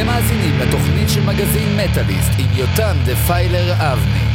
אתם מאזינים לתוכנית של מגזין מטאליסט עם יותם דפיילר אבני.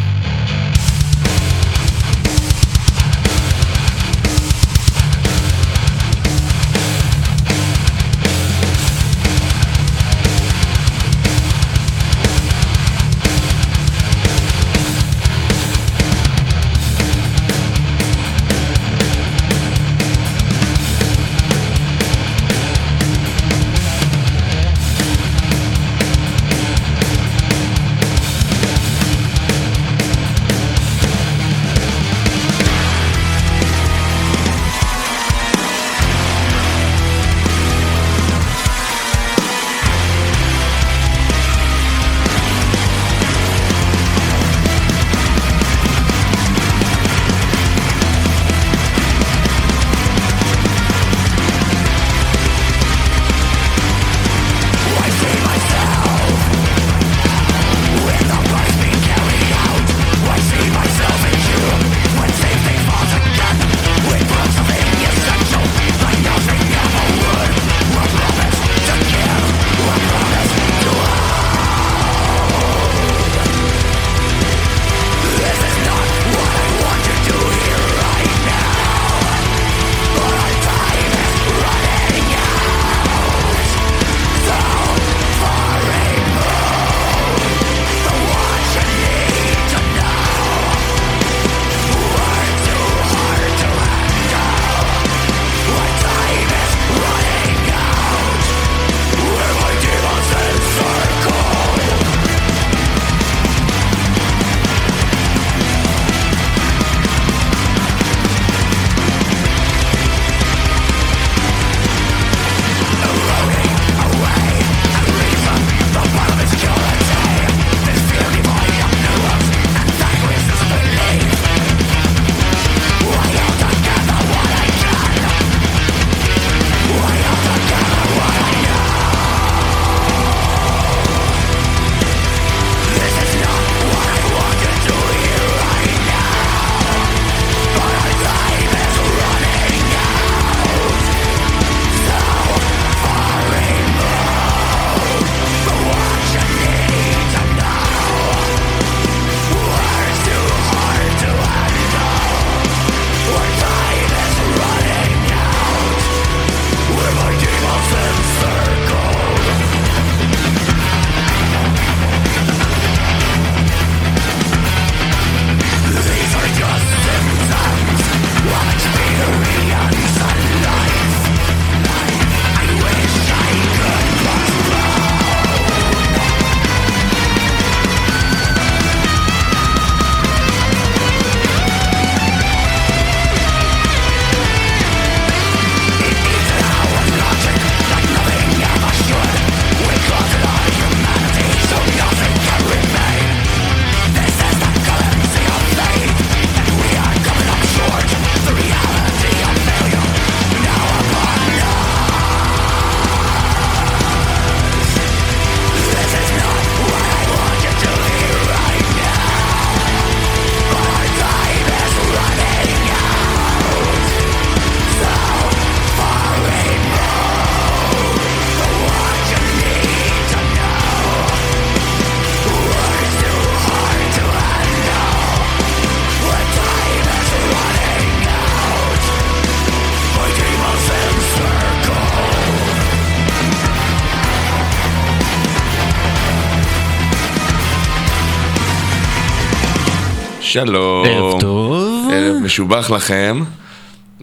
שלום. ערב טוב. ערב משובח לכם.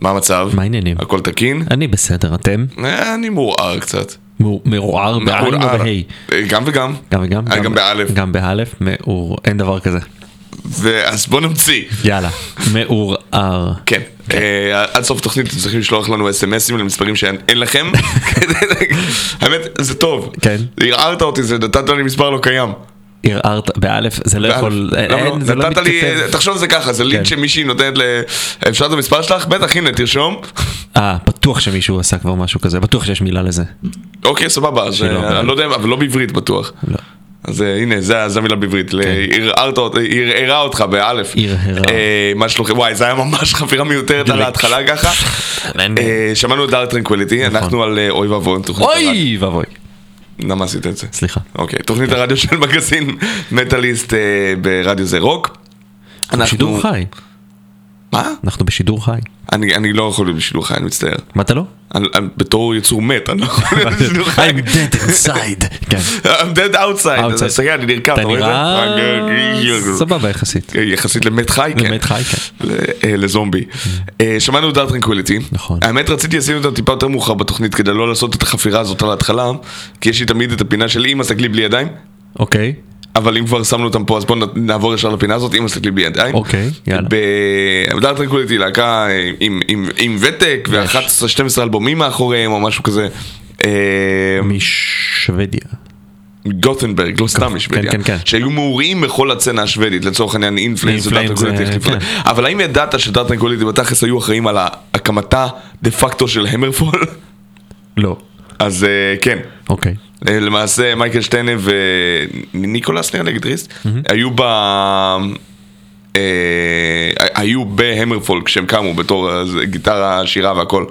מה המצב? מה העניינים? הכל תקין? אני בסדר, אתם? אה, אני מעורער קצת. מעורער בעין או. בה'? אה, גם וגם. גם וגם? אה, גם באלף. גם באלף? מעור... אין דבר כזה. אז בוא נמציא. יאללה. מעורער. כן. אה, עד סוף התוכנית אתם צריכים לשלוח לנו אס.אם.אסים למספרים שאין אין לכם. האמת, זה טוב. כן. ערערת אותי, זה נתת לי מספר לא קיים. ערערת, באלף זה לא יכול... לא? אין, זה לא נתת לי, מתכתב. תחשוב זה ככה, זה לינק כן. שמישהי נותנת ל... אפשר את המספר שלך? בטח, הנה, תרשום. אה, בטוח שמישהו עשה כבר משהו כזה, בטוח שיש מילה לזה. אוקיי, סבבה, אז שלא, אה, אני לא יודע, אבל לא בעברית בטוח. לא. אז אה, הנה, זה זה המילה בעברית, אות- ערערה אותך באלף. ערערה. אה, מה שלומכם? וואי, זה היה ממש חפירה מיותרת על ההתחלה ככה. שמענו את דארט טרנקוויליטי, נכון. אנחנו על אוי ואבוי. אוי ואבוי. למה עשית את זה? סליחה. אוקיי, תוכנית הרדיו של מגזין מטאליסט אה, ברדיו זה רוק. אנחנו- בשידור חי. מה? אנחנו בשידור חי. אני אני לא יכול להיות בשידור חי, אני מצטער. מה אתה לא? אני- אני- בתור יצור מת, אני לא יכול להיות בשידור חי. I'm dead inside. כן. I'm dead outside. Outside. אז תסתכל, אני נרקב, אתה רואה נראה את זה? סבבה יחסית. יחסית למת חי, כן. למת חי, כן. ל- אה, לזומבי. אה, שמענו את Dark Tranquillity. נכון. האמת רציתי לשים אותה טיפה יותר מאוחר בתוכנית כדי לא לעשות את החפירה הזאת על ההתחלה, כי יש לי תמיד את הפינה של אמא סתכלי בלי ידיים, אוקיי. אבל אם כבר שמנו אותם פה אז בואו נעבור ישר לפינה הזאת, אמא סתכלי בלי ידיים. אוקיי, יאללה. ב Dark Tranquillity להקה עם- עם- עם ותק ו-11-12 אלבומים מאחוריהם או משהו כזה. אה, משוודיה. גות'נברג, לא סתם משוודיה, כן, כן. שהיו מעורים בכל הסצנה השוודית, לצורך העניין In Flames ו Dark Tranquillity, כן. אבל האם ידעת ש Dark Tranquillity בתכלס היו אחראים על הקמתה דה פקטו של המרפול? לא. אז אה, כן. אוקיי. אה, למעשה מייקל שטיינה וניקולס נראה לי גיטריסט היו ב... אה, היו בהמרפול כשהם קמו בתור אה, גיטרה, שירה והכל.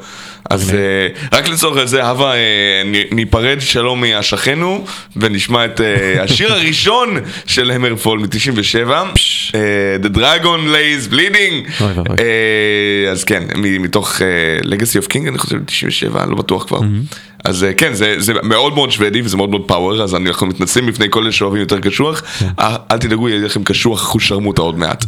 אז אה, רק לצורך זה, הווה, אה, ניפרד שלום מהשכנו ונשמע את אה, השיר הראשון של המרפול מ-97, The Dragon Lays Bleeding. אז כן, מתוך Legacy of King אני חושב 97, לא בטוח כבר. אז כן, זה, זה מאוד מאוד שוודי וזה מאוד מאוד פאוור, אז אנחנו מתנצלים בפני כל אלה שאוהבים יותר קשוח. אה, אל תדאגו, יהיה לכם קשוח אחוז שרמוטה עוד מעט.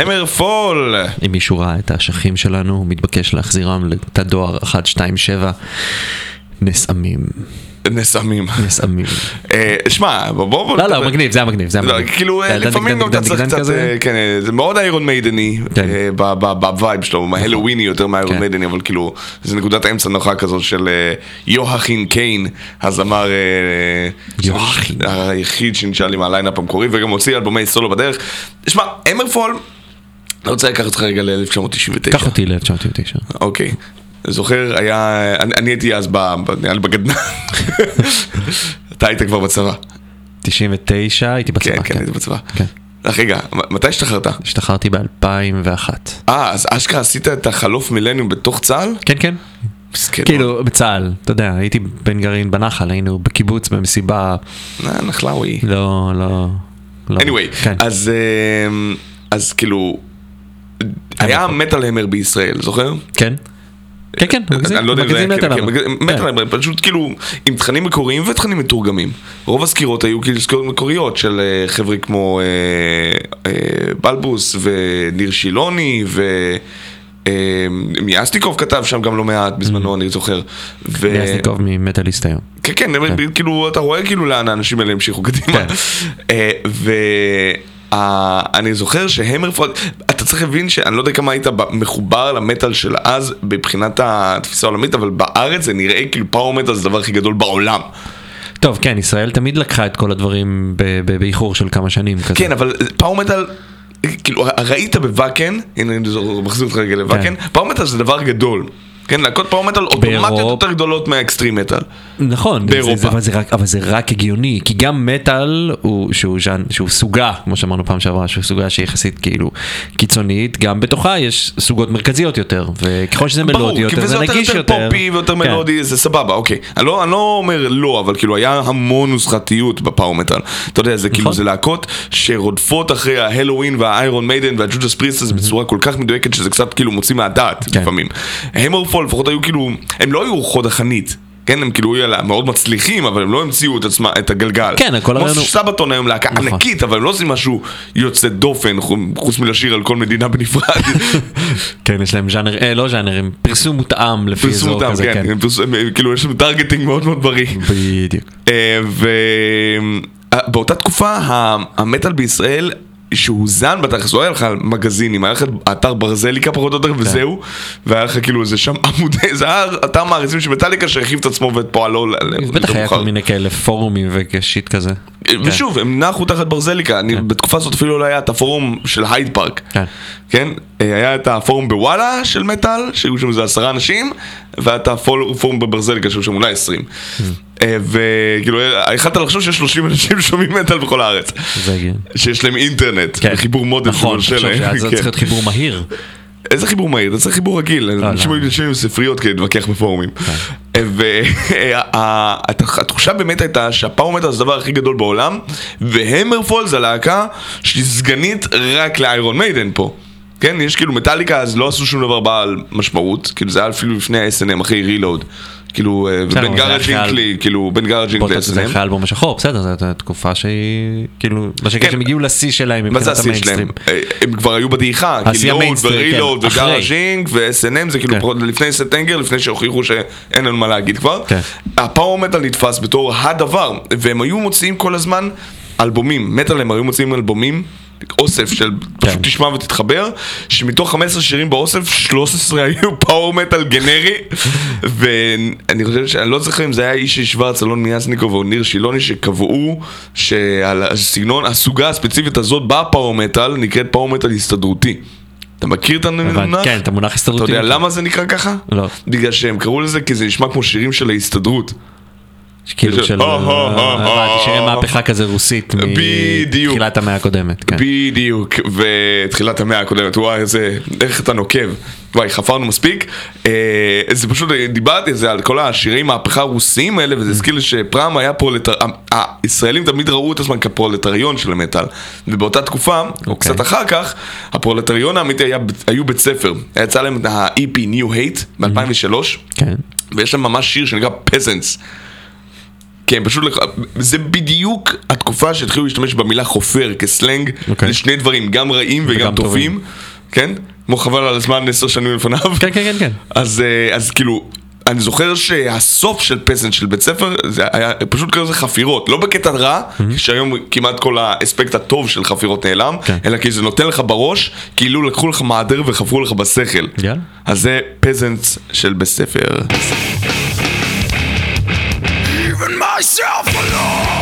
המר פול! אם מישהו ראה את האשכים שלנו, הוא מתבקש להחזירם לתא דואר 127. נסעמים, נסמים. נסעמים. אה, שמע, בוא בוא... לא, לא, מגניב, זה היה מגניב, זה היה לא, מגניב. כאילו, אה, לפעמים גם אתה צריך קצת. אה, כן, זה מאוד איירון מיידני. נכון. בווייב שלו, מהלוויני יותר מאיירון כן. מיידני, אבל כאילו, זה נקודת האמצע נוחה כזאת של יוהכין קיין, הזמר. היחיד שנשאר לי מהליינאפ המקורי, וגם הוציא אלבומי סולו בדרך. שמע, אמרפול, אני רוצה לקחת אותך רגע ל-1999. קח אותי ל-1999. אוקיי. זוכר, היה, אני, אני הייתי אז נראה לי בגדנ"ע. אתה היית כבר בצבא. 99 הייתי בצבא, כן, כן, הייתי בצבא. כן. רגע, מתי השתחררת? השתחררתי ב-2001. אה, אז אשכרה עשית את החלוף מילניום בתוך צה"ל? כן, כן. מסכן. כאילו, בצה"ל, אתה יודע, הייתי בן גרעין בנחל, היינו בקיבוץ במסיבה, אה, נחלאווי. לא, לא, לא. anyway, כן. אז, אה, אז כאילו, היה מטאל המר בישראל, זוכר? כן? כן, כן, מגזין, אני לא יודע, מגזין כן, מטאל כן, כן. המר, פשוט כאילו, עם תכנים מקוריים ותכנים מתורגמים. רוב הסקירות היו כאילו סקירות מקוריות של אה, חבר'ה כמו אה, אה, בלבוס וניר שילוני ו... אה, מיאסטיקוב כתב שם גם לא מעט בזמנו, אני זוכר. מיאסניקוב ממטאליסט היום. כן, כן, כאילו, אתה רואה כאילו לאן האנשים האלה המשיכו קדימה. אה, ואני זוכר שהמרפולד, אתה צריך להבין שאני לא יודע כמה היית מחובר למטאל של אז, מבחינת התפיסה העולמית, אבל בארץ זה נראה כאילו פאור מטאל זה הדבר הכי גדול בעולם. טוב, כן, ישראל תמיד לקחה את כל הדברים באיחור של כמה שנים כזה. כן, אבל power metal... כאילו, ראית בוואקן, הנה אני מחזיר אותך רגע לוואקן, כן. power metal זה דבר גדול. כן, להקות power metal אוטומטיות באירופ- יותר גדולות מה extreme metal. נכון, זה- באירופה. זה, אבל, זה רק, אבל זה רק הגיוני, כי גם מטאל הוא, שהוא, ז'אן, שהוא סוגה, כמו שאמרנו פעם שעברה, שהוא סוגה שהיא יחסית כאילו קיצונית, גם בתוכה יש סוגות מרכזיות יותר, וככל שזה מלודי כי יותר, זה נגיש יותר יותר. פופי ויותר כן. מלודי, זה סבבה, אוקיי. אני לא, אני לא אומר לא, אבל כאילו היה המון נוסחתיות ב power metal. אתה יודע, זה כאילו, נכון. זה להקות שרודפות אחרי ה Helloween וה Iron Maiden וה Judas Priestס בצורה כל כך מדויקת שזה קצת כאילו מוציא מהדעת כן. לפעמים. HammerFall לפחות היו כאילו, הם לא היו חוד החנית. כן, הם כאילו היו מאוד מצליחים, אבל הם לא המציאו את עצמם, את הגלגל. כן, הכל הרעיון הוא- Sabaton היום להקה נכון. ענקית, אבל הם לא עושים משהו יוצא דופן, חוץ מלשיר על כל מדינה בנפרד. כן, יש להם ז'אנר, אה, לא ז'אנרים, פרסום מותאם לפי אזור כזה, כן, כן. הם פרסמו- הם- כאילו יש שם targeting מאוד מאוד בריא. בדיוק. ובאותה תקופה ה- המטאל בישראל שהוזן בתכלס, לא היה לך מגזינים, היה לך אתר ברזליקה פחות או יותר וזהו, והיה לך כאילו איזה שם עמודי, זה היה אתר מעריצים של מטאליקה שהרחיב את עצמו ואת פועלו. בטח היה. כל מיני כאלה פורומים ושיט כזה. ושוב, הם נחו תחת ברזליקה, אני בתקופה הזאת אפילו לא היה את הפורום של הייד פארק. כן. כן? אה, היה את הפורום בוואלה של מטאל, שהיו שם איזה עשרה אנשים, והיה את הפורום בברזליקה שהיו שם אולי עשרים. אה, וכאילו, אה, יכלת לחשוב שיש 30 אנשים ששומעים מטאל בכל הארץ. זה הגיוני. שיש להם אינטרנט, כן. וחיבור מודם נכון, תחשוב להם. שאז זה כן. צריך להיות חיבור מהיר. איזה חיבור מהיר? אתה צריך חיבור רגיל, אנשים לא. היו יושבים עם ספריות כדי להתווכח בפורומים. והתחושה באמת הייתה שהפאור מטאל זה הדבר הכי גדול בעולם, והמרפול זה להקה שהיא סגנית רק לאיירון מיידן פה. כן, יש כאילו מטאליקה אז לא עשו שום דבר בעל משמעות, כאילו זה היה אפילו לפני ה-SNM, אחרי רילוד. כאילו, אה, אבל זה גארד ג'ינקלי, כאילו, בן גארד ג'ינקלי זה. אחרי האלבום השחור, בסדר, זו תקופה שהיא, כאילו, מה שנקרא כן. שהם הגיעו לשיא שלהם מבחינת? המיינסטרים. אה, הם כבר היו בדעיכה, לואוד המיינסטרים, ורילוד כן, אחרי. וגאראז'ינג ו-SNM זה כאילו כן. לפני סטנגר, לפני שהוכיחו שאין לנו מה להגיד כבר. כן. הפאור מטאל נתפס בתור הדבר, והם היו מוציאים כל הזמן אלבומים, מטאל הם היו מוציאים אלבומים. אוסף של פשוט כן. תשמע ותתחבר שמתוך 15 שירים באוסף 13 היו פאור מטאל גנרי ואני חושב שאני לא זוכר אם זה היה אישי שוורץ, אלון מיאסניקוב או ניר שילוני שקבעו שעל הסגנון, הסוגה הספציפית הזאת בפאור מטאל נקראת פאור מטאל הסתדרותי אתה מכיר את המונח? כן, את המונח אתה הסתדרותי. יודע למה זה נקרא ככה? לא. בגלל שהם קראו לזה כי זה נשמע כמו שירים של ההסתדרות כאילו של- של, אה, אה, אה, מהפכה כזה רוסית. מתחילת המאה הקודמת. כן. בדיוק, ותחילת המאה הקודמת, וואי, איזה, איך אתה נוקב. וואי, חפרנו מספיק. זה פשוט, דיברתי על זה, על כל השירי מהפכה הרוסיים האלה, וזה הזכיר לי שפעם היה פרולטר... הישראלים תמיד ראו את עצמם כפרולטריון של המטאל. ובאותה תקופה, או אוקיי. קצת אחר כך, הפרולטריון האמיתי היו בית ספר. יצא להם ה-EP New Hate ב-2003. כן. ויש להם ממש שיר שנקרא Peasants. כן, פשוט, לח- זה בדיוק התקופה שהתחילו להשתמש במילה חופר כסלנג, אוקיי. זה שני דברים, גם רעים וגם וגם טובים. טובים, כן? כמו חבל על הזמן עשר שנים לפניו. כן, כן, כן, כן. אז, אה, אז כאילו, אני זוכר שהסוף של פסנט של בית ספר, זה היה פשוט כזה חפירות, לא בקטע רע, שהיום כמעט כל האספקט הטוב של חפירות נעלם, כן. אלא כי זה נותן לך בראש, כאילו לקחו לך מעדר וחפרו לך בשכל. יאללה. אז זה פזנט של בית ספר. Myself alone.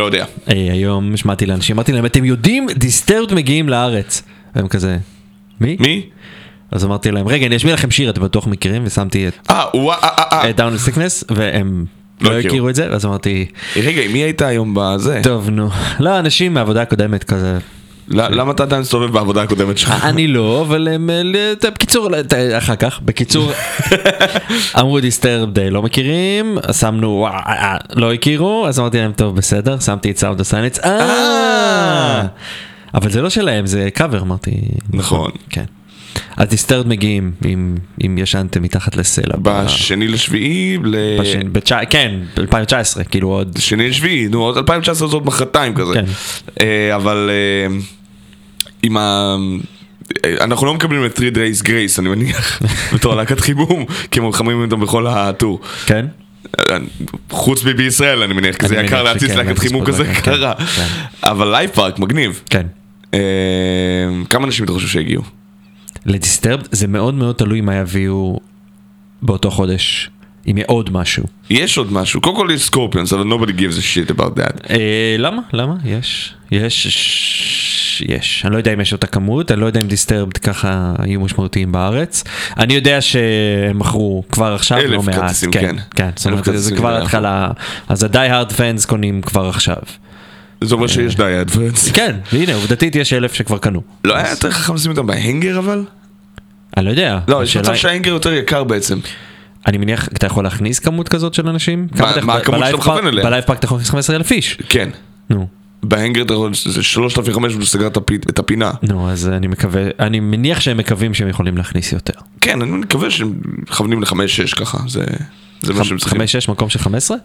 לא יודע. אה, היום שמעתי לאנשים, אמרתי להם, אתם יודעים, דיסטרבד מגיעים לארץ. והם כזה, מי? מי? אז אמרתי להם, רגע, אני אשמיע לכם שיר, אתם בטוח מכירים, ושמתי את אה, וואו, אה, אה, אה. Down Sickness, והם לא לא הכירו. את זה, ואז אמרתי, רגע, מי היית היום בזה? טוב, נו. לא, אנשים מהעבודה הקודמת כזה. ל- למה אתה עדיין מסתובב בעבודה הקודמת שלך? אני לא, אבל הם, אה, בקיצור, ל- ת- אחר כך, בקיצור, אמרו דיסטרבד לא מכירים, שמנו, אה, אה, לא הכירו, אז אמרתי להם, טוב, בסדר, שמתי את Sound of Silence, אה, אבל זה לא שלהם, זה קאבר, אמרתי. נכון. כן. אז דיסטרבד מגיעים, אם- אם ישנתם מתחת לסלע. בשני לשביעי, ל... בשני- בתשע- כן, ב-2019, כאילו עוד... שני לשביעי, נו, עוד 2019 זאת מחרתיים כזה. כן. אה, אבל אה, עם ה... אנחנו לא מקבלים את 3 Days Grace, אני מניח, בתור להקת חימום, כי הם מחממים אותם בכל הטור. כן? חוץ מבישראל, אני מניח, כי זה יקר שכן, להקת חימום כזה להקת, קרה. כן, כן. אבל לייב פארק מגניב. כן. אה, כמה אנשים אתה חושב שהגיעו? לדיסטרבד זה מאוד מאוד תלוי מה יביאו באותו חודש, אם יהיה עוד משהו. יש עוד משהו, קודם כל יש סקורפיונס, אבל nobody gives a shit about that. אה, למה? למה? יש. יש. יש. אני לא יודע אם יש אותה כמות, אני לא יודע אם דיסטרבד ככה יהיו משמעותיים בארץ. אני יודע שהם מכרו כבר עכשיו אלף לא מעט. כרטיסים, כן. כן. כן, זאת אלף אומרת, זה כבר זה התחלה. אז ה die hard fans קונים כבר עכשיו. זה אומר שיש די awareness. כן, והנה, עובדתית יש אלף שכבר קנו. לא היה יותר חכם לשים אותם בהנגר אבל? אני לא יודע. לא, יש מצב שההנגר יותר יקר בעצם. אני מניח, אתה יכול להכניס כמות כזאת של אנשים? מה- הכמות שאתה מכוון אליה? בלייב פארק אתה יכול להכניס 15 אלף איש. כן. נו. בהנגר אתה יכול, זה 3,500 וסגר את הפי- את הפינה. נו, אז אני מקווה, אני מניח שהם מקווים שהם יכולים להכניס יותר. כן, אני מקווה שהם מכוונים ל-5-6 ככה, זה זה מה שהם צריכים. 5-6 מקום של 15?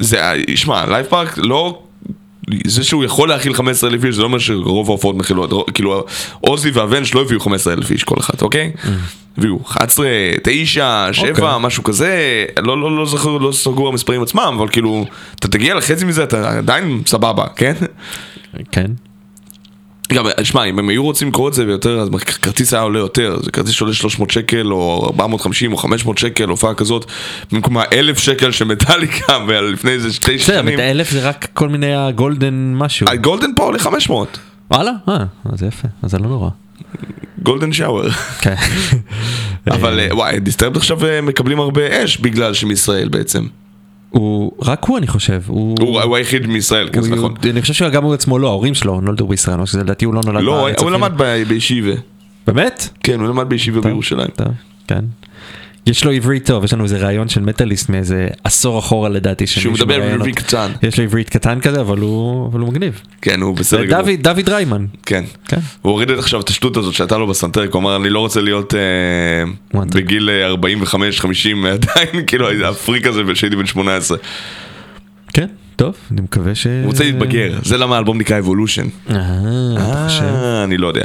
זה, שמע, לייב פארק לא... זה שהוא יכול להכיל 15 אלף איש, זה לא אומר שרוב ההופעות מכילות, רו- כאילו אוזי והוונש לא הביאו 15 אלף איש כל אחד, אוקיי? הביאו 11, 9, 7, אוקיי. משהו כזה, לא, לא, לא זכור, לא סגור המספרים עצמם, אבל כאילו, אתה תגיע לחצי מזה, אתה עדיין סבבה, כן? כן. גם, שמע, אם הם היו רוצים לקרוא את זה ביותר, אז כרטיס היה עולה יותר, זה כרטיס שעולה 300 שקל, או 450 או 500 שקל, הופעה כזאת, במקום האלף שקל של מטאליקה, ולפני איזה שתי בסדר, שנים, את האלף זה רק כל מיני הגולדן משהו. ה golden פה עולה 500, וואלה? אה, אז זה יפה, אז זה לא נורא. golden shower. כן. אבל אה, וואי, דיסטרבד עכשיו אה, מקבלים הרבה אש בגלל שמישראל בעצם. הוא, רק הוא אני חושב. הוא... הוא הוא היחיד מישראל, כן, זה נכון. אני חושב שגם הוא עצמו לא, ההורים שלו נולדו בישראל, או שלדעתי הוא לא נולד לא, הוא. למד בישיבה. באמת? כן, הוא למד בישיבה בירושלים. טוב, כן. יש לו עברית טוב, יש לנו איזה ראיון של מטאליסט מאיזה עשור אחורה לדעתי. שהוא מדבר מראיין עברית אותו. קטן. יש לו עברית קטן כזה, אבל הוא אבל הוא מגניב. כן, הוא בסדר גמור. דוד, דוד דריימן. כן. כן. הוא הוריד את עכשיו את השטות הזאת שהייתה לו בסנטר, הוא אמר אני לא רוצה להיות אה, וואנטה. בגיל אה, 45-50 עדיין, כאילו הפריק הזה שהייתי בן 18. כן, טוב, אני מקווה ש... הוא רוצה להתבגר, זה למה האלבום נקרא Evolution. אה, אתה חושב? אני לא יודע.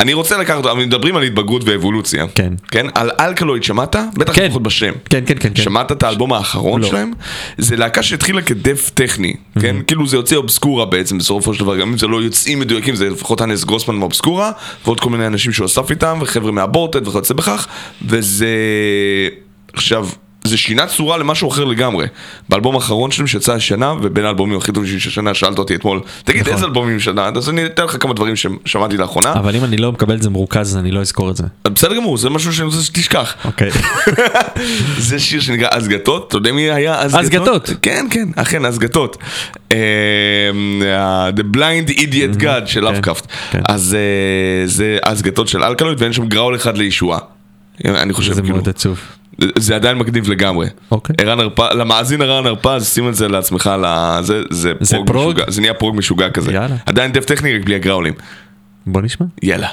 אני רוצה לקחת, אבל מדברים על התבגרות ואבולוציה. כן. כן? על אלקלויד שמעת? בטח כן. לפחות בשם. כן, כן, כן. כן. שמעת את האלבום האחרון לא. שלהם? זה להקה שהתחילה כדף טכני, כן? כאילו זה יוצא אובסקורה בעצם בסופו של דבר, גם אם זה לא יוצאים מדויקים, זה לפחות הנס גרוסמן מאובסקורה, ועוד כל מיני אנשים שהוא אסף איתם, וחבר'ה מהבורטד וכיוצא בכך, וזה... עכשיו... זה שינה צורה למשהו אחר לגמרי. באלבום האחרון שלהם שיצא השנה, ובין האלבומים הכי טובים של השנה, שאלת אותי אתמול, תגיד נכון. איזה אלבומים שנה, אז אני אתן לך כמה דברים ששמעתי לאחרונה. אבל אם אני לא מקבל את זה מרוכז, אז אני לא אזכור את זה. בסדר גמור, זה משהו שאני רוצה שתשכח. אוקיי. זה שיר שנקרא Azathoth, אתה יודע מי היה Azathoth? Azathoth. כן, כן, אכן Azathoth. אה, ה- The Blind Idiot God של כן, לאבקראפט. כן. אז אה, זה Azathoth של Alkaloid ואין שם growl אחד לישועה. אני חושב זה כאילו, מאוד עצוב. זה עדיין מגניב לגמרי. אוקיי. ערן הרפז, למאזין ערן הרפז, שים את זה לעצמך, לזה, זה זה פרוג פרוג? משוגע, זה נהיה פרוג משוגע כזה. יאללה. עדיין death טכני רק בלי הגראולים. בוא נשמע. יאללה.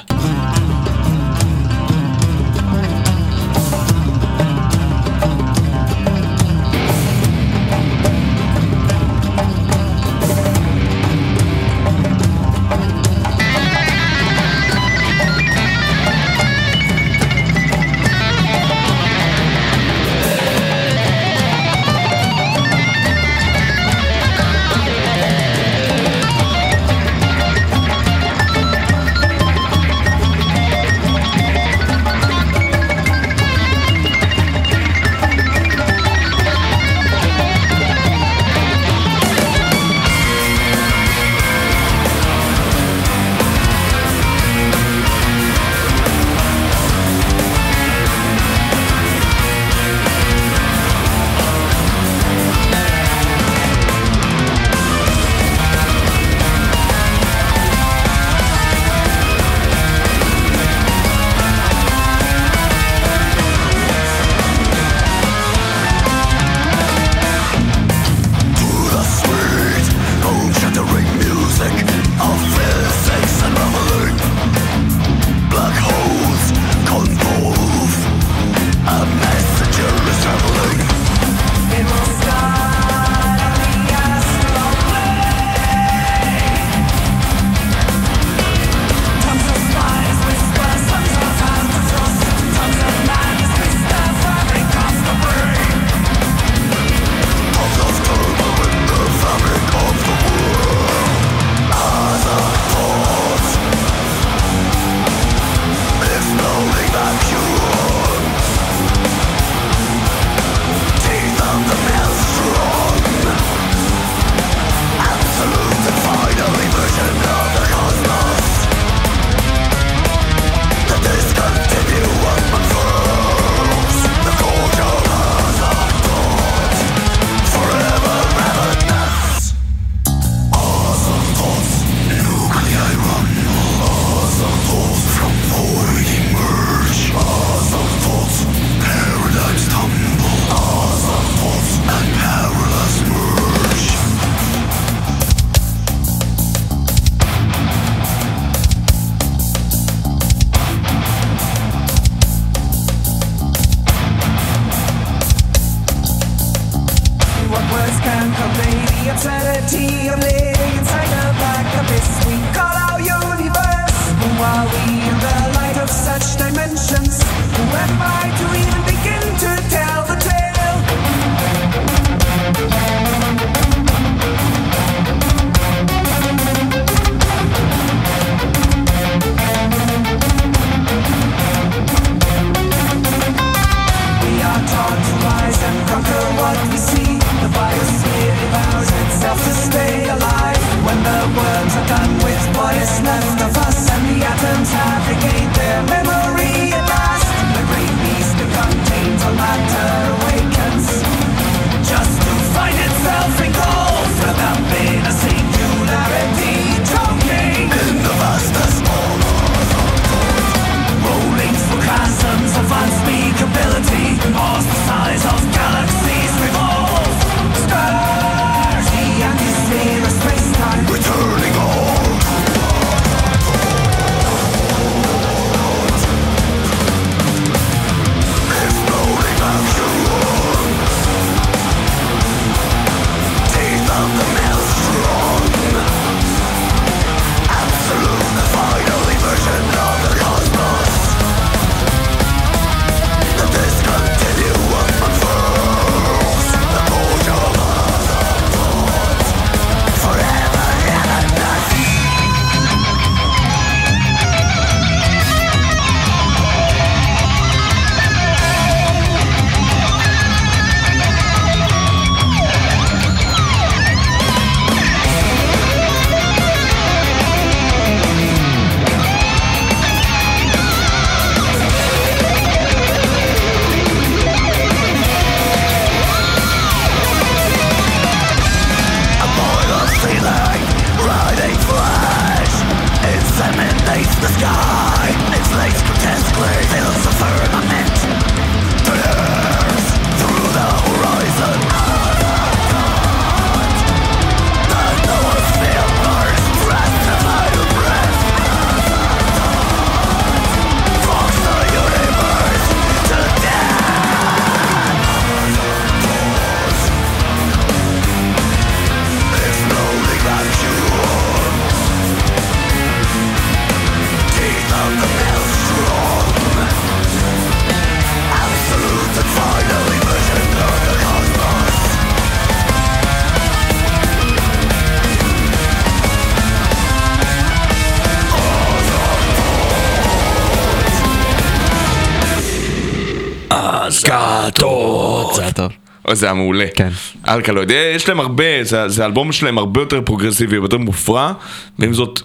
זה היה טוב. זה היה מעולה. כן. Alkaloid, אה, יש להם הרבה, זה, זה האלבום שלהם הרבה יותר פרוגרסיבי, יותר מופרע, ועם זאת,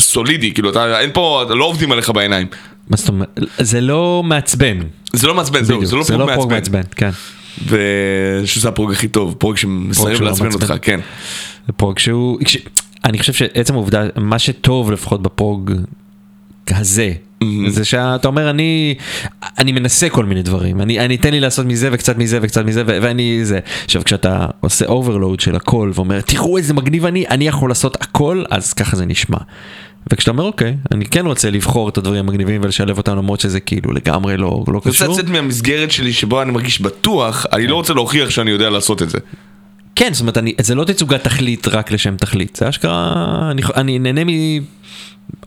סולידי, כאילו, אתה, אין פה, אתה לא עובדים עליך בעיניים. מה זאת אומרת? זה לא מעצבן. זה לא מעצבן, זהו, זה לא זה פרוג לא פרוג מעצבן. מעצבן, כן. ושזה הפרוג הכי טוב, פרוג שמסרב שלא לעצבן מעצבן. אותך, כן. זה פרוג שהוא, אני חושב שעצם העובדה, מה שטוב לפחות בפרוג הזה, זה שאתה אומר אני, אני מנסה כל מיני דברים, אני, אני אתן לי לעשות מזה וקצת מזה וקצת מזה ו- ואני זה. עכשיו כשאתה עושה overload של הכל ואומר תראו איזה מגניב אני, אני יכול לעשות הכל, אז ככה זה נשמע. וכשאתה אומר אוקיי, אני כן רוצה לבחור את הדברים המגניבים ולשלב אותם למרות שזה כאילו לגמרי לא, לא אני רוצה קשור. לצאת מהמסגרת שלי שבו אני מרגיש בטוח, אני לא רוצה להוכיח שאני יודע לעשות את זה. כן, זאת אומרת, אני, זה לא תצוגת תכלית רק לשם תכלית, זה אשכרה, אני, אני נהנה מ,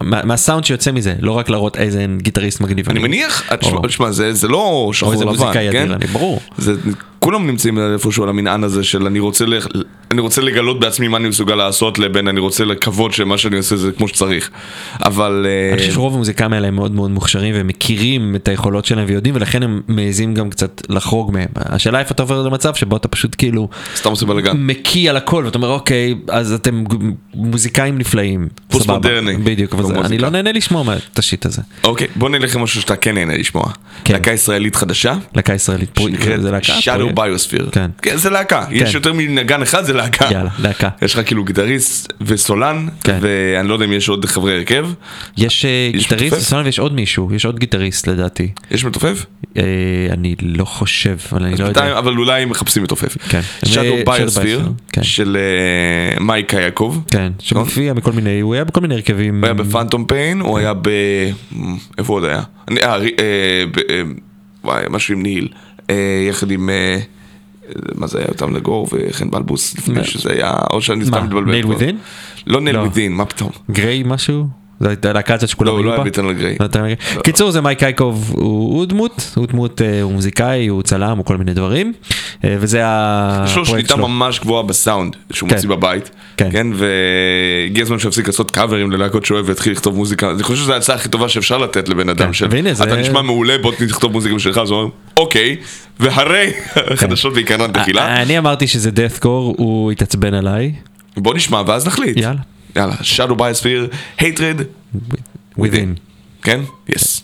מה, מהסאונד שיוצא מזה, לא רק להראות איזה גיטריסט מגניב. אני מניח, תשמע, תשמע, זה זה לא שחור לבן, כן? ברור. זה, כולם נמצאים איפשהו על המנען הזה של אני רוצה, ל, אני רוצה לגלות בעצמי מה אני מסוגל לעשות לבין אני רוצה לקוות שמה שאני עושה זה כמו שצריך. אבל... אה, אני חושב שרוב המוזיקאים האלה הם מאוד מאוד מוכשרים והם מכירים את היכולות שלהם ויודעים ולכן הם מעזים גם קצת לחרוג מהם. השאלה איפה אתה עובר למצב שבו אתה פשוט כאילו סתם עושה בלאגן. מקיא על הכל ואתה אומר אוקיי אז אתם מוזיקאים נפלאים. פוסט סבבה." מודרני. בדיוק, אבל זה- במוזיקה. אני לא נהנה לשמוע מה- את ה shit הזה. אוקיי, בוא נלך למשהו שאתה כן נהנה לשמוע. כן. להקה ישראלית חדשה. להקה ישראלית, שנקראת זה להקה? Shadow פרויקט? Biosphere. כן. כן, זה להקה. יש יותר מנגן אחד, זה להקה. יאללה, להקה. יש לך כאילו גיטריסט וסולן, כן. ואני לא יודע אם יש עוד חברי הרכב. יש אה, יש גיטריסט מתופף? וסולן ויש עוד מישהו, יש עוד גיטריסט לדעתי. יש מתופף? אה, אני לא חושב, אבל אני לא יודע. בינתיים, אבל אולי הם מחפשים מתופף. כן. Shadow ו- Shadow Biosphere, Biosphere, כן. של אה, מייקה יעקב. כן, שמופיע בכל מיני, הוא היה בכל מיני הרכבים. הוא היה בפאנטום פיין, הוא היה ב... איפה הוא עוד היה? אני- אה, אה, אה, וואי, משהו עם ניל. אה, יחד עם... אה, מה זה היה? יותם לגור וחן בלבוס, לפני שזה היה... או שאני סתם מתבלבל. כבר. Within? לא נייל לא. ווידין, מה פתאום? גריי משהו? זו הייתה להקה הזאת שכולם לא, הוא היו לא בה? היה ביטן לגריי. לא, מבין? קיצור זה מייק אייקוב הוא הוא דמות, הוא דמות, אה, הוא מוזיקאי, הוא צלם, הוא כל מיני דברים. אה, וזה יש לו הפרויקט שליטה שלו. ממש גבוהה בסאונד שהוא כן. מוציא בבית, כן. כן, והגיע הזמן שיפסיק לעשות קאברים ללהקות שהוא אוהב ויתחיל לכתוב מוזיקה, אני חושב שזו ההצעה הכי טובה שאפשר לתת לבן אדם, כן, של אתה נשמע מעולה בוא תכתוב מוזיקה משלך, אז הוא אומר אוקיי, והרי חדשות בעיקרן תחילה, אה, אני אמרתי שזה death core, הוא התעצבן עליי. בוא נשמע ואז נחליט, יאללה. יאללה, Shadow Biosphere, Hatred, within. כן, יס.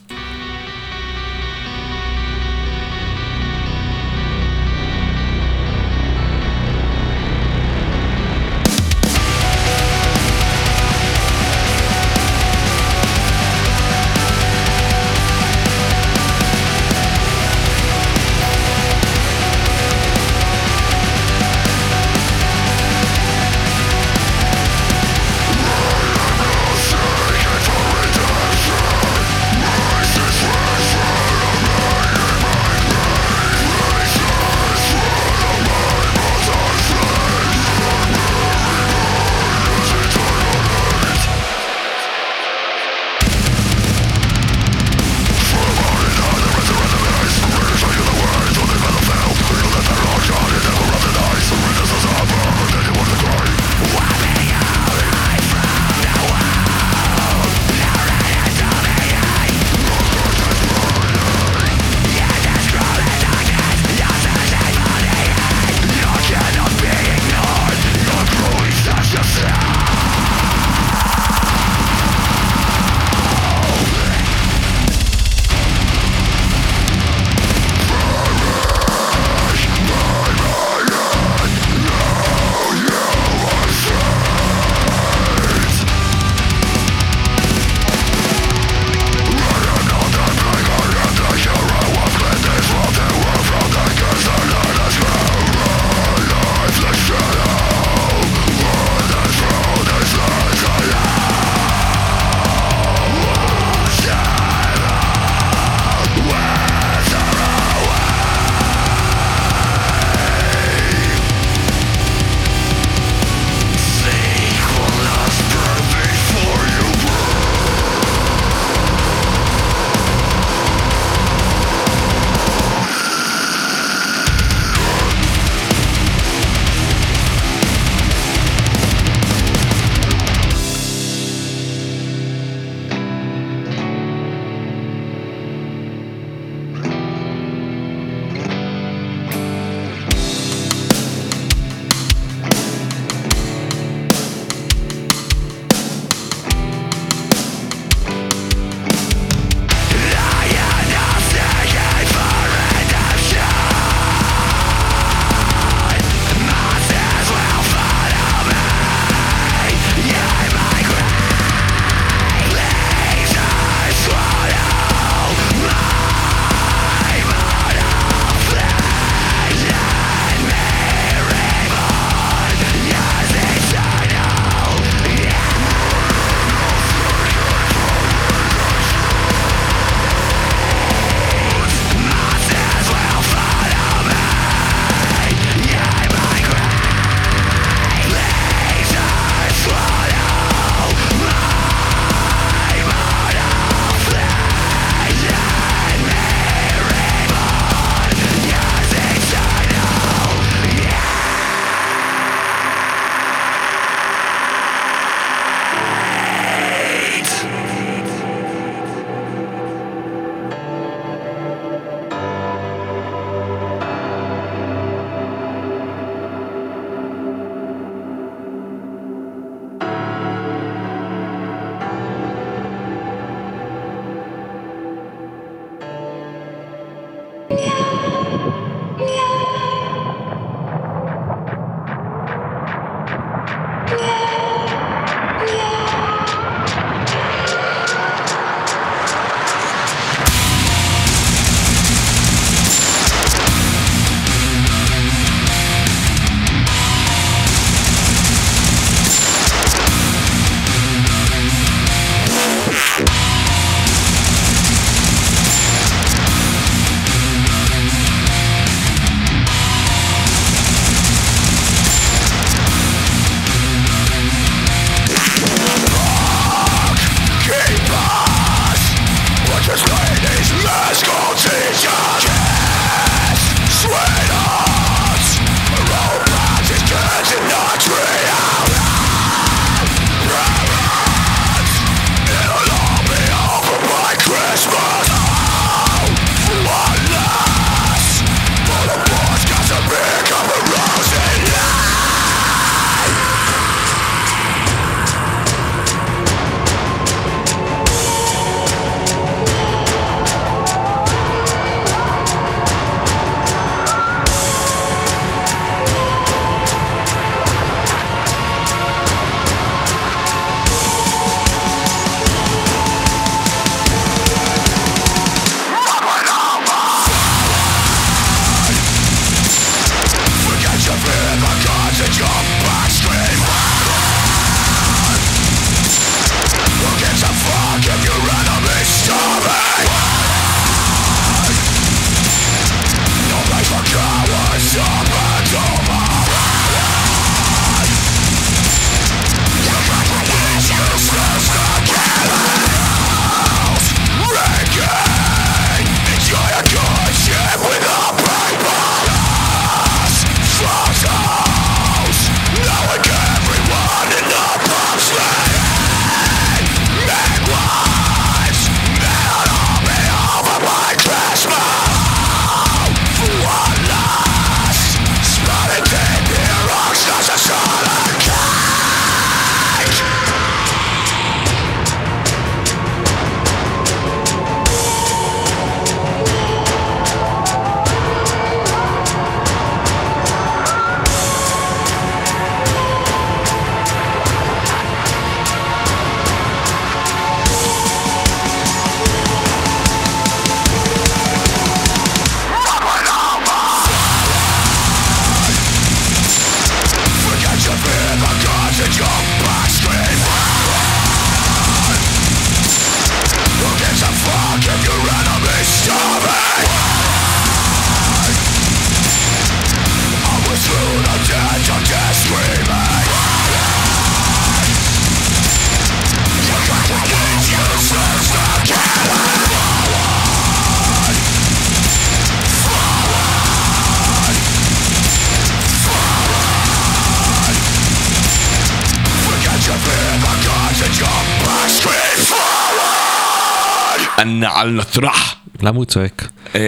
Anaal Nathrakh. למה הוא צועק? אה,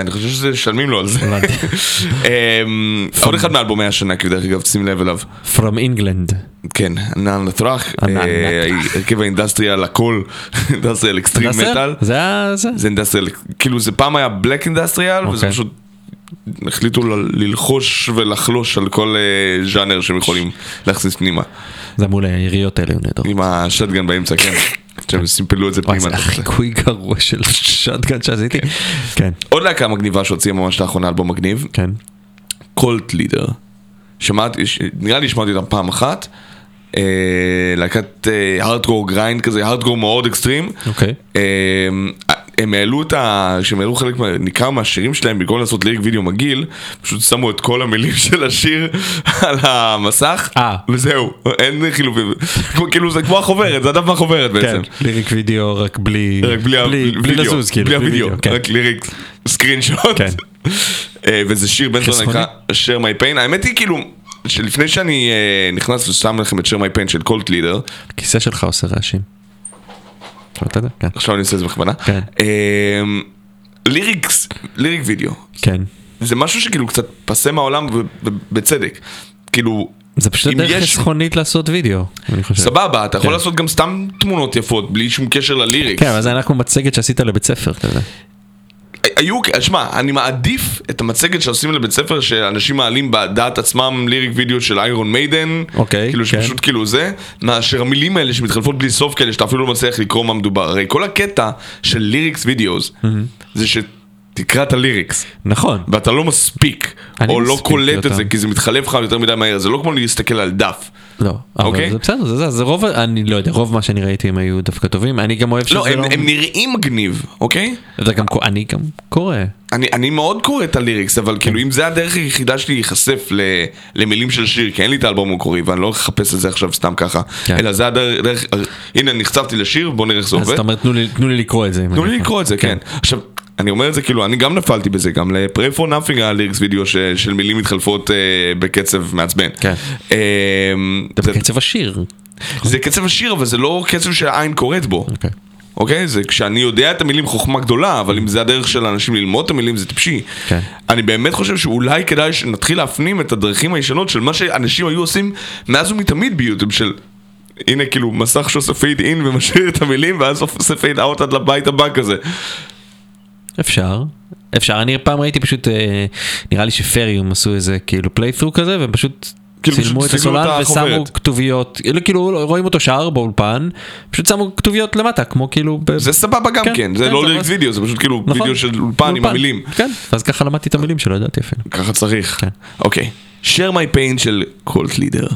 אני חושב שזה משלמים לו על זה. אה, עוד אחד מאלבומי השנה, כי דרך אגב, שים לב אליו. From England. כן, Anaal Nathrakh, אה, הרכב ה industrial הכל, industrial extreme metal. זה היה זה. זה industrial, כאילו זה פעם היה black industrial, וזה אוקיי. פשוט החליטו ללחוש ולחלוש על כל אה, ז'אנר שהם יכולים להכניס פנימה. זה מול היריות האלה נהדר. עם ה shotgun באמצע, כן. שהם סימפלו את זה פנימה. זה החיקוי גרוע של shotgun שעשיתי. כן, עוד להקה מגניבה שהוציאה ממש לאחרונה אלבום מגניב, כן. Cult Leader. שמעתי, נראה לי שמעתי אותם פעם אחת. אה, להקת hardcore grind כזה, הארדקור מאוד אקסטרים. אוקיי. הם העלו את ה... כשהם העלו חלק ניכר מהשירים שלהם, במקום לעשות lyric video מגעיל, פשוט שמו את כל המילים של השיר על המסך, אה. וזהו, אין חילופים. כאילו זה כמו החוברת, זה הדף מהחוברת כן, בעצם. lyric video רק בלי רק בלי בלי וידאו, לזוז כאילו. בלי הוידאו, כן. רק lyric screenshot. כן. אה, וזה שיר בן חסכוני? נקרא share my pain, האמת היא כאילו, שלפני שאני אה, נכנס ושם לכם את share my pain של Cult Leader, הכיסא שלך עושה רעשים. שמעת את זה? כן. עכשיו אני עושה את זה בכוונה, כן. אה, lyrics, lyric video, כן. זה משהו שכאילו קצת פסה מהעולם ובצדק, כאילו, זה פשוט דרך יש- חסכונית לעשות וידאו. אני חושב. סבבה, אתה יכול כן. לעשות גם סתם תמונות יפות, בלי שום קשר ל lyrics. כן, אבל זה כמו מצגת שעשית לבית ספר כזה. היו, שמע, אני מעדיף את המצגת שעושים לבית ספר שאנשים מעלים בדעת עצמם lyric video של Iron Maiden, אוקיי, כאילו כן. שפשוט כאילו זה, מאשר המילים האלה שמתחלפות בלי סוף כאלה שאתה אפילו לא מצליח לקרוא מה מדובר, הרי כל הקטע של lyrics videos זה שתקרא את הליריקס. נכון. ואתה לא מספיק, או לא קולט את אותם. זה כי זה מתחלף לך יותר מדי מהר, זה לא כמו להסתכל על דף. לא. אוקיי. אבל זה בסדר, זה- זה זה רוב, אני לא יודע, רוב מה שאני ראיתי הם היו דווקא טובים. אני גם אוהב שזה לא, לא... הם, הם נראים מגניב, אוקיי? זה גם אני גם קורא. אני, אני מאוד קורא את הליריקס, אבל כאילו אם זה הדרך היחידה שלי להיחשף ל, למילים של שיר, כי אין לי את האלבום המקורי ואני לא אחפש את זה עכשיו סתם ככה, כן. אלא זה הדרך, דרך, הנה נחשפתי לשיר, בוא נראה איך זה אז עובד. אתה אומר תנו לי- תנו לי לקרוא את זה. תנו לי. לקרוא את זה, כן. עכשיו, אני אומר את זה כאילו, אני גם נפלתי בזה, גם ל-Pray for Nothing היה ליריקס וידאו של מילים מתחלפות אה, בקצב מעצבן. כן. אה, זה, קצב השיר. זה קצב השיר, אבל זה לא קצב שהעין קוראת בו. אוקיי. אוקיי? זה כשאני יודע את המילים חוכמה גדולה, אבל אם זה הדרך של האנשים ללמוד את המילים זה טיפשי. כן. אני באמת חושב שאולי כדאי שנתחיל להפנים את הדרכים הישנות של מה שאנשים היו עושים מאז ומתמיד ביוטיוב של... הנה כאילו מסך שעושה fade in ומשאיר את המילים ואז עושה fade out עד לבית הבא כזה. אפשר. אפשר, אני פעם ראיתי פשוט, אה, נראה לי שפריום עשו איזה כאילו playthrough כזה, והם פשוט כאילו, צילמו את הסולן ושמו החוברת. כתוביות, כאילו- כאילו רואים אותו שר באולפן, פשוט שמו כתוביות למטה, כמו כאילו... ב- זה סבבה גם כן, כן, זה כן, לא lyrics video, זה פשוט כאילו נכון. וידאו של אולפן עם המילים. כן, אז ככה למדתי את המילים שלא ידעתי אפילו. ככה צריך. כן. אוקיי. share my pain של קולט לידר.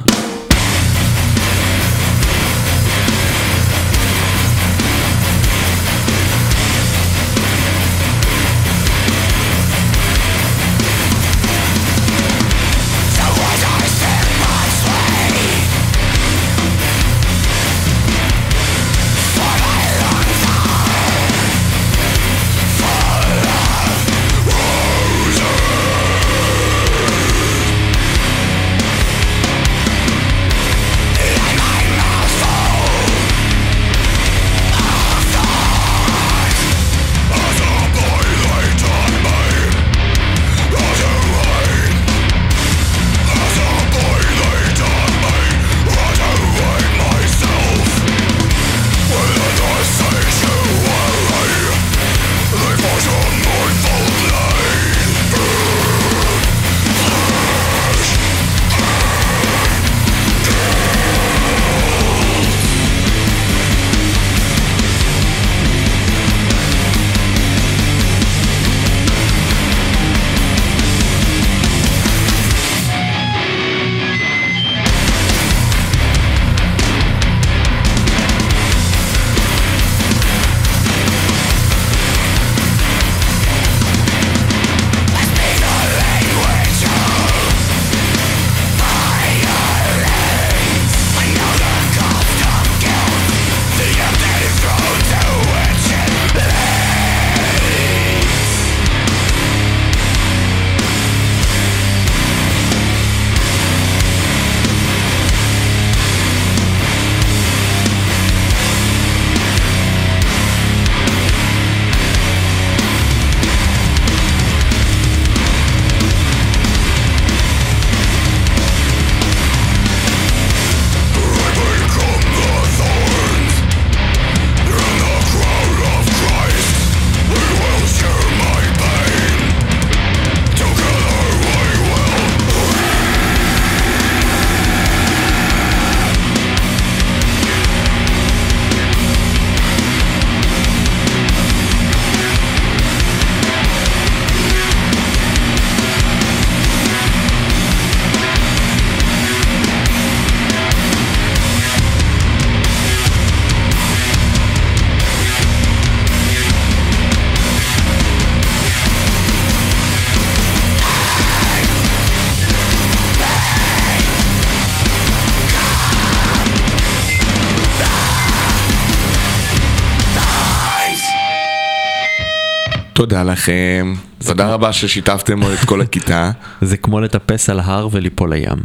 תודה לכם, תודה רבה ששיתפתם את כל הכיתה. זה כמו לטפס על הר וליפול לים.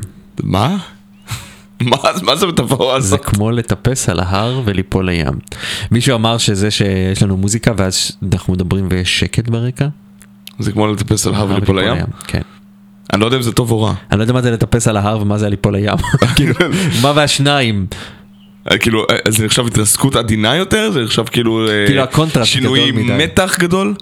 מה? מה מה זה מטאפורה זה הזאת? כמו לטפס על ההר וליפול לים. מישהו אמר שזה שיש לנו מוזיקה ואז אנחנו מדברים ויש שקט ברקע. זה כמו לטפס על הר וליפול לים? כן. אני לא יודע אם זה טוב או רע. אני לא יודע מה זה לטפס על ההר ומה זה ליפול לים. כאילו, מה והשניים? אה, כאילו, אה, זה נחשב התרסקות עדינה יותר? זה נחשב כאילו... אה, כאילו הקונטרסט שינוי גדול מדי. מתח גדול?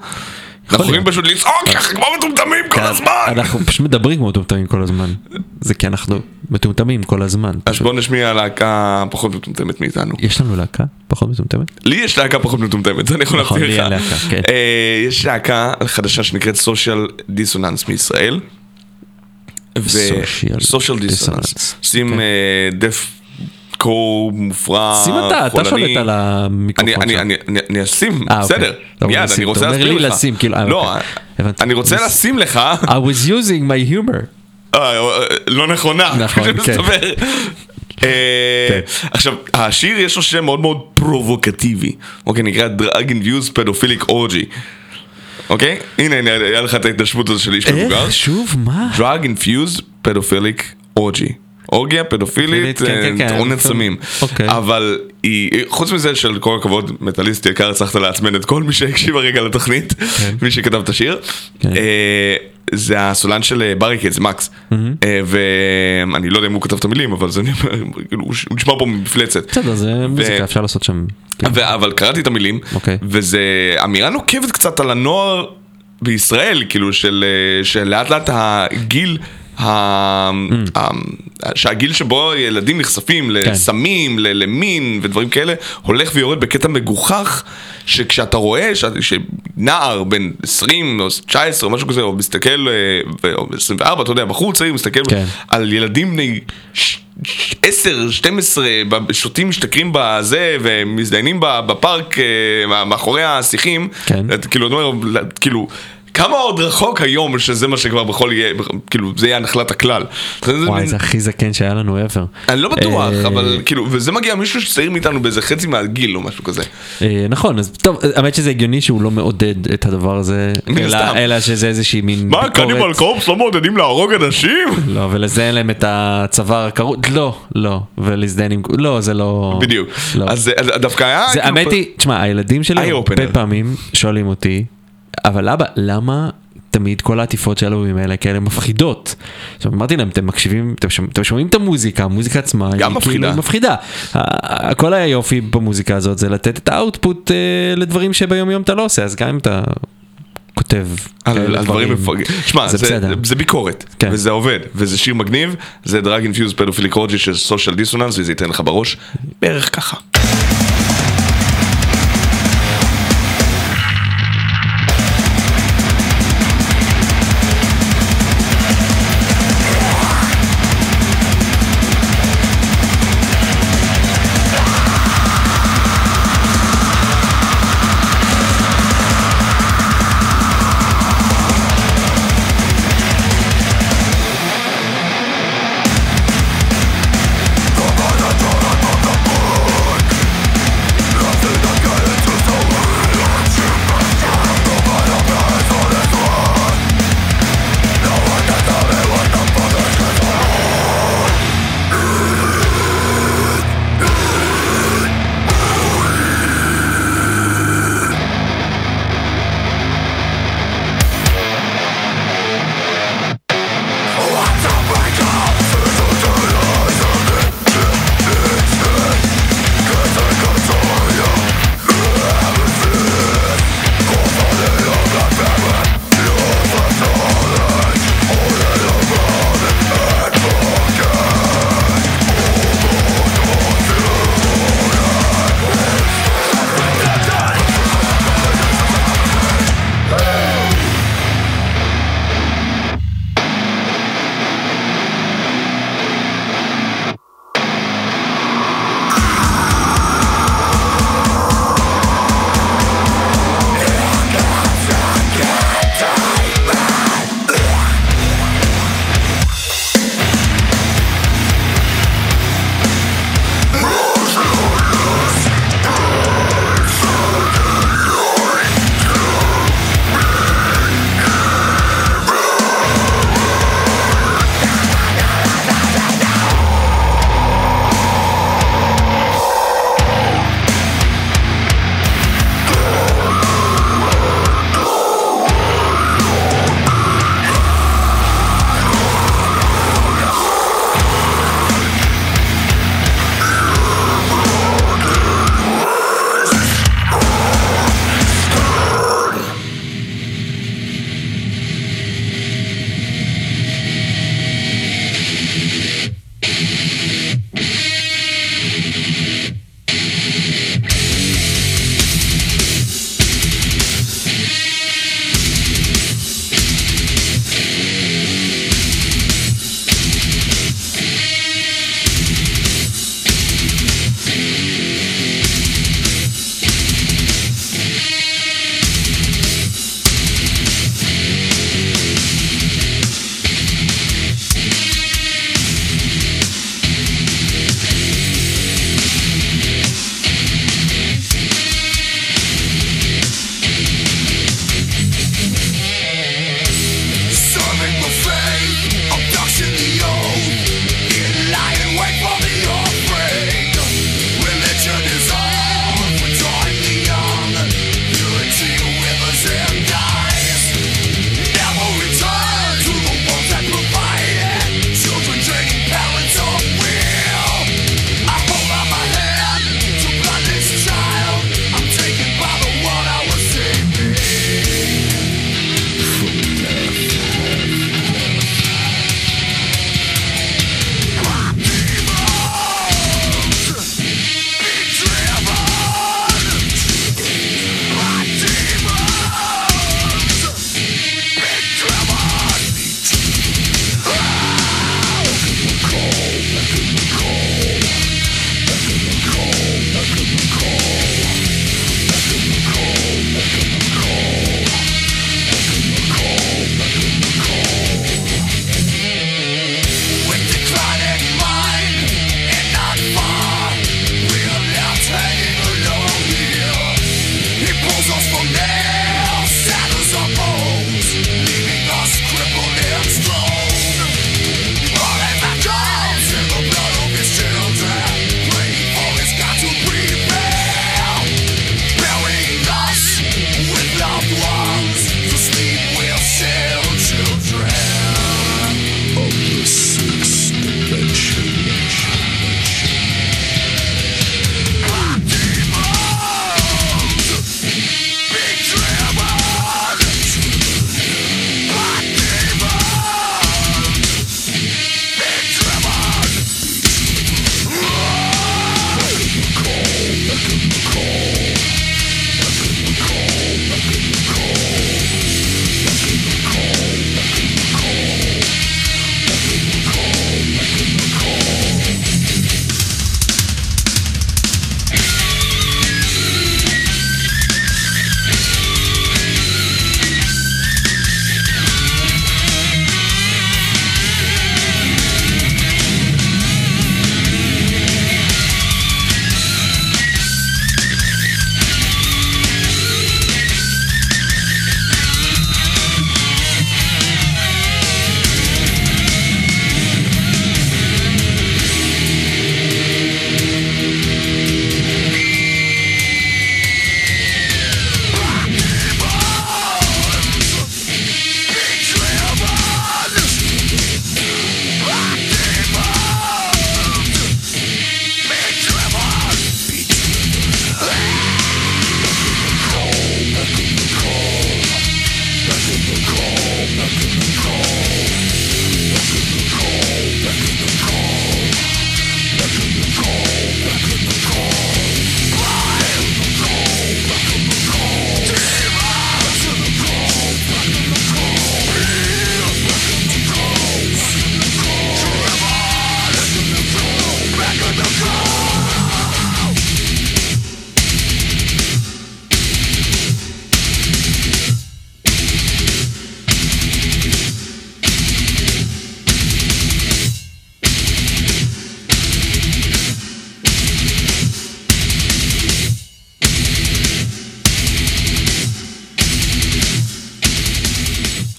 אנחנו יכולים. פשוט לצעוק ככה כמו מטומטמים כל הזמן! אנחנו פשוט מדברים כמו מטומטמים כל הזמן. זה כי אנחנו מטומטמים כל הזמן. אז. בואו נשמיע להקה פחות מטומטמת מאיתנו. יש לנו להקה פחות מטומטמת? לי יש להקה פחות מטומטמת, זה אני יכול נכון, להבטיח לך. כן. יש להקה חדשה שנקראת סושיאל דיסוננס מישראל. Social סושיאל דיסוננס. Dissonance, עושים כן. דף קור מופרע, שים אתה, אתה חולני. שולט על המיקרופון אני, אני. אני, אני, אני אשים, אה, אוקיי. בסדר, אומר מיד, אני אתה רוצה אומר להסביר לי לך. לשים, כאילו, אה, לא, אוקיי. אני רוצה לשים לך, I was using my humor. אה, לא נכונה, נכון, כן. אה, עכשיו, השיר יש לו שם מאוד מאוד פרובוקטיבי, אוקיי, נקרא Drug Induced Pedophilic Orgy, אוקיי? הנה, הנה, היה לך את ההתנשפות הזו של איש מבוגר. איך? שוב? מה? Drug Infused Pedophilic Orgy. אורגיה פדופילית, כן, כן, כן. עונת סמים. אוקיי. אבל היא, חוץ מזה של כל הכבוד, מטאליסט יקר, הצלחת לעצמן את כל מי שהקשיב הרגע לתוכנית, מי שכתב את השיר. כן. אה, זה הסולן של בריקדס, מקס. אה, ואני לא יודע אם הוא כתב את המילים, אבל זה כאילו, הוא נשמע פה מפלצת. בסדר, זה מוזיקה, אפשר לעשות שם. כן. אבל קראתי את המילים, אוקיי. וזה אמירה נוקבת קצת על הנוער בישראל, כאילו של, אה, שלאט לאט הגיל. שהגיל שבו ילדים נחשפים כן. לסמים, למין ודברים כאלה, הולך ויורד בקטע מגוחך, שכשאתה רואה. שנער בן 20 או 19 או משהו כזה, או מסתכל, אה, או 24, אתה יודע, בחור צעיר מסתכל כן. על ילדים בני ש- ש- 10, 12, ב- שותים, משתכרים בזה ומזדיינים בפארק אה, מאחורי השיחים, כן. כאילו, אתה אומר, כאילו, כמה עוד רחוק היום שזה מה שכבר בכל יהיה, כאילו, זה יהיה נחלת הכלל. וואי, זה הכי זקן שהיה לנו ever. אני לא בטוח, אה, אבל כאילו, וזה מגיע מישהו שצעיר מאיתנו באיזה חצי מהגיל או משהו כזה. אה, נכון, אז טוב, האמת שזה הגיוני שהוא לא מעודד את הדבר הזה, אלא- שזה איזושהי מין מה, קניבל קורפס לא מעודדים להרוג אנשים? לא, ולזה אין להם את הצוואר הכרות, לא, לא, ולהזדהן עם, לא, זה לא, בדיוק. לא. אז דווקא היה... כאילו, האמת היא, תשמע, הילדים שלי הרבה. פעמים שואלים אותי, אבל אבא, למה תמיד כל העטיפות של האלבומים האלה כאלה מפחידות? עכשיו אמרתי להם, אתם מקשיבים, אתם שומעים, אתם שומעים את המוזיקה, המוזיקה עצמה היא מפחידה. כאילו מפחידה. כל היופי במוזיקה הזאת זה לתת את האוטפוט אה, לדברים שביום יום אתה לא עושה, אז גם אם אתה כותב על, דברים מפגרים. שמע, זה זה. זה ביקורת, כן. וזה עובד, וזה שיר מגניב, זה דרג אינפיוז פדופיליק רוג'י של סושיאל דיסוננס, וזה ייתן לך בראש בערך ככה.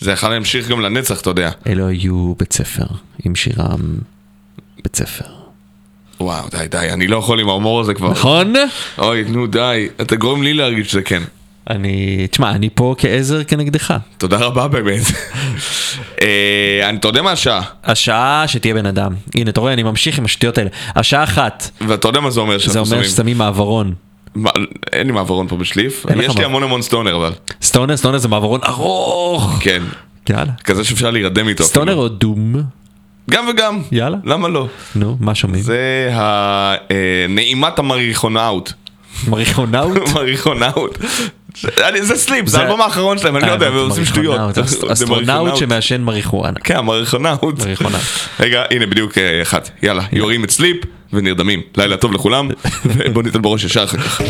זה יכול להמשיך גם לנצח, אתה יודע. אלו היו בית ספר, עם שירם בית ספר. וואו, די, די, אני לא יכול עם ההומור הזה כבר. נכון? אוי, נו, די. אתה גורם לי להרגיש שזה כן. אני, תשמע, אני פה כעזר כנגדך. תודה רבה באמת. אה, אתה יודע מה השעה? השעה שתהיה בן אדם. הנה, אתה רואה, אני ממשיך עם השטויות האלה. השעה אחת, ואתה יודע מה זה אומר זה שאנחנו אומר שמים? ששמים מעברון. אין לי מעברון פה בשליף. יש לי המון המון סטונר אבל. stoner, stoner זה מעברון ארוך. כן. יאללה. כזה שאפשר להירדם איתו. stoner. או doom? גם וגם. יאללה. למה לא? נו, מה שומעים? זה ה- אה, נעימת ה Marijuanaut. Marijuanaut? Marijuanaut. זה Sleep, זה האלבום האחרון שלהם, אני לא יודע, הם עושים שטויות. אסטרונאוט. שמעשן מריחואנה. כן. Marijuanaut. רגע, הנה בדיוק אה, אחד. יאללה, יורים את Sleep ונרדמים. לילה טוב לכולם, ובוא ניתן בראש ישר אחר כך.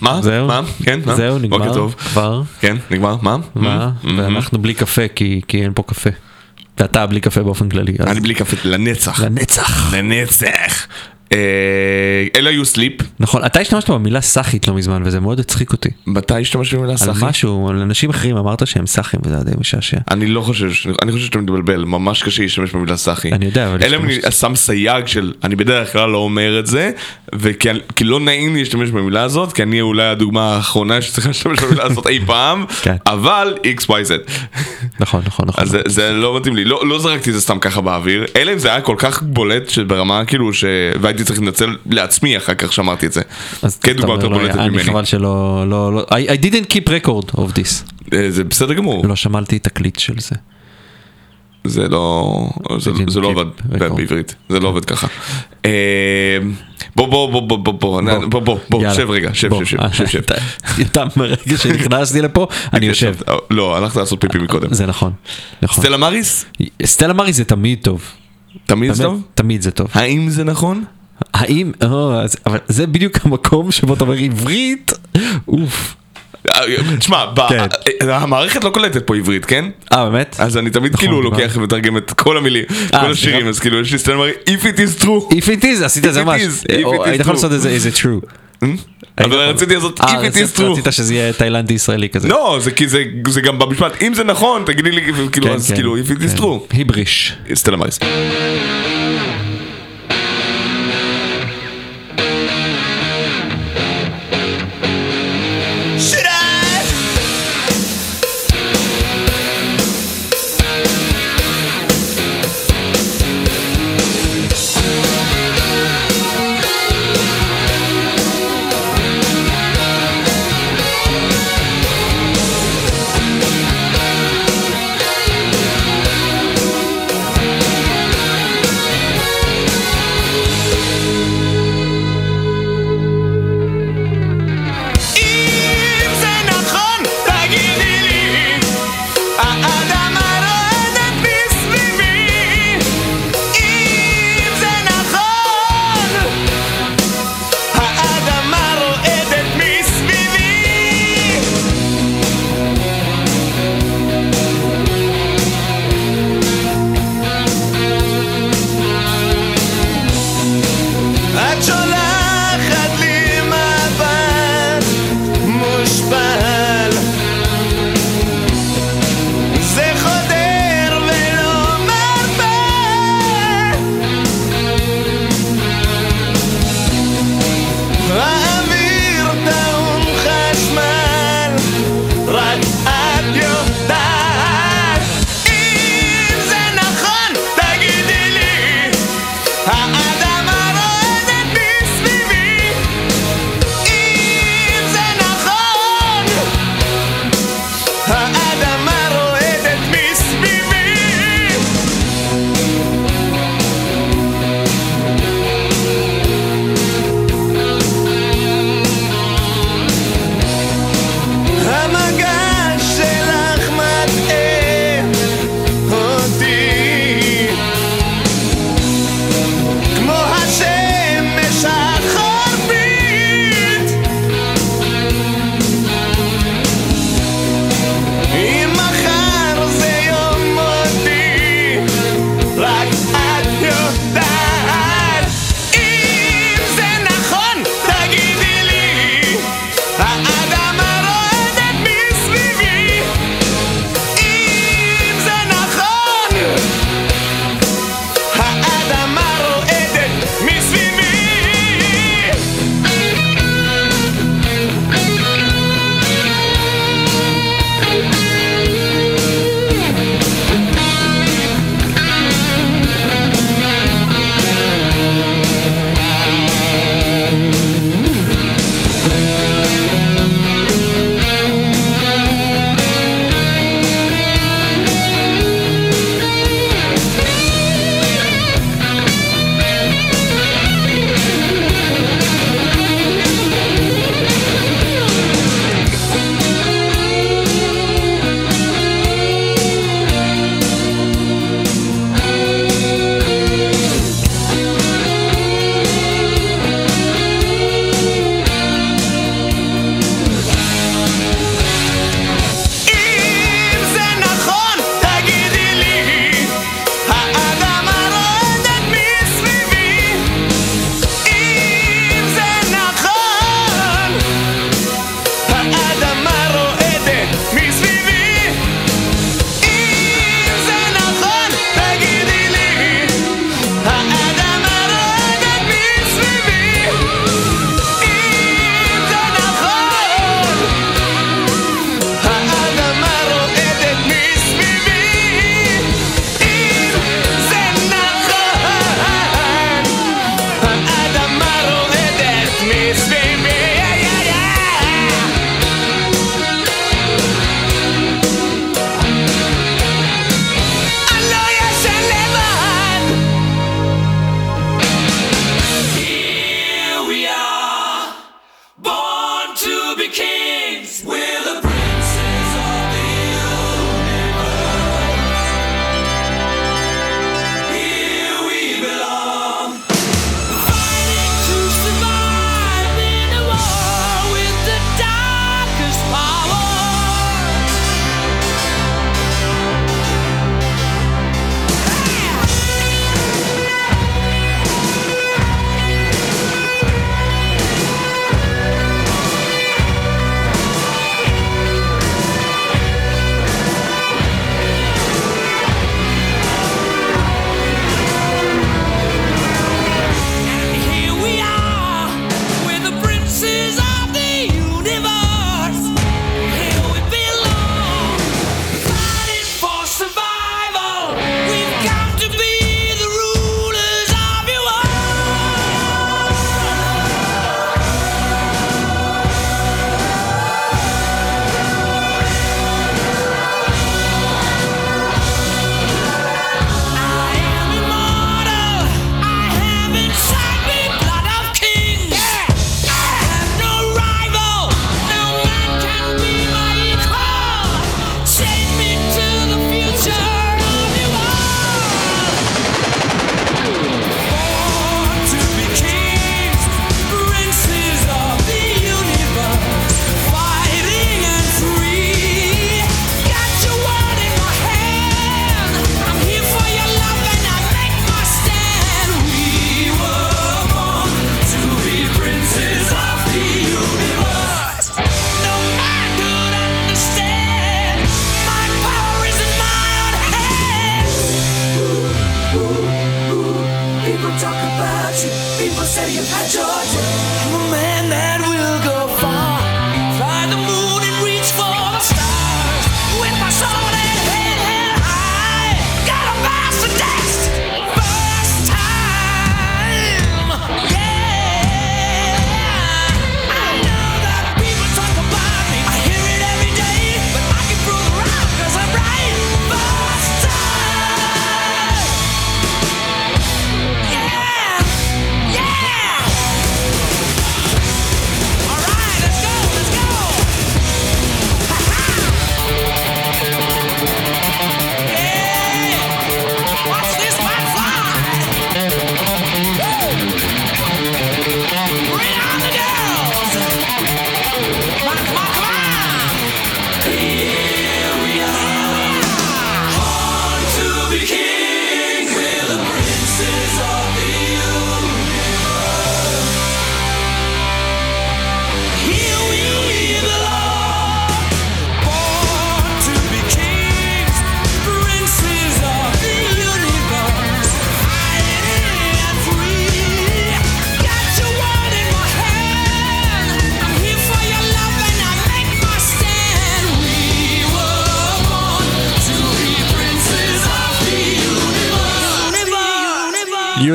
מה? זהו, מה? כן, מה? זהו, נגמר בוקר טוב. כבר. כן, נגמר, מה? מה? ואנחנו בלי קפה כי כי אין פה קפה. ואתה בלי קפה באופן כללי. אז- אני בלי קפה לנצח. לנצח. לנצח. אה, אלה היו Sleep. נכון, אתה השתמשת במילה סאחית לא מזמן וזה מאוד הצחיק אותי. מתי השתמשתי במילה על סאחי? משהו, על אנשים אחרים אמרת שהם סאחים וזה היה די משעשע. אני לא חושב, אני חושב שאתה מתבלבל, ממש קשה להשתמש במילה סאחי. אני יודע, אבל אלא אם. אני שם סייג של, אני בדרך כלל לא אומר את זה, וכי כי לא נעים לי להשתמש במילה הזאת, כי אני אולי הדוגמה האחרונה שצריכה להשתמש במילה הזאת אי פעם, כן. אבל XYZ. נכון, נכון, נכון. אז זה, זה לא מתאים לי, לא, לא זרקתי את זה סתם ככה באוויר, אלא אם זה היה כל כך בולט שברמה כאילו ש... והייתי צריך להתנצל לעצמי אחר כך שאמרתי את זה. כדוגמה אתה יותר בולטת אני ממני. חבל שלא, לא, לא, I, I didn't keep record of this. אה, זה בסדר גמור, לא שמלתי תקליט של זה. זה לא, זה, זה לא עובד. בעברית, זה לא עובד ככה. אה, בוא בוא בוא בוא בוא בוא בוא בוא בוא. שב רגע שב. שב שב שב. אתה- מרגע שנכנסתי לפה, אני יושב. לא הלכת לעשות פיפי מקודם. זה נכון, נכון. סטלה מריס? סטלה מרי זה תמיד טוב. תמיד זה טוב? תמיד זה טוב. האם זה נכון? האם, או, אז- אבל זה בדיוק המקום שבו אתה אומר עברית, אוף. אה, תשמע, ב- כן. אה, המערכת לא קולטת פה עברית, כן? אה באמת? אז אני תמיד נכון, כאילו נכון. לוקח ומתרגם את כל המילים, אה, כל השירים. אז כאילו יש לי סטלה מרי, If it is true. If it is, עשית את זה ממש. היית יכול. לעשות את זה, is it true. היית אבל. רציתי לעשות אה, If it is true. רצית שזה יהיה תאילנדי ישראלי כזה. לא, זה כי זה גם במשפט, אם זה נכון, תגידי לי, כאילו, כן, אז כן, כאילו, If it is true. היבריש. סטלה מריס.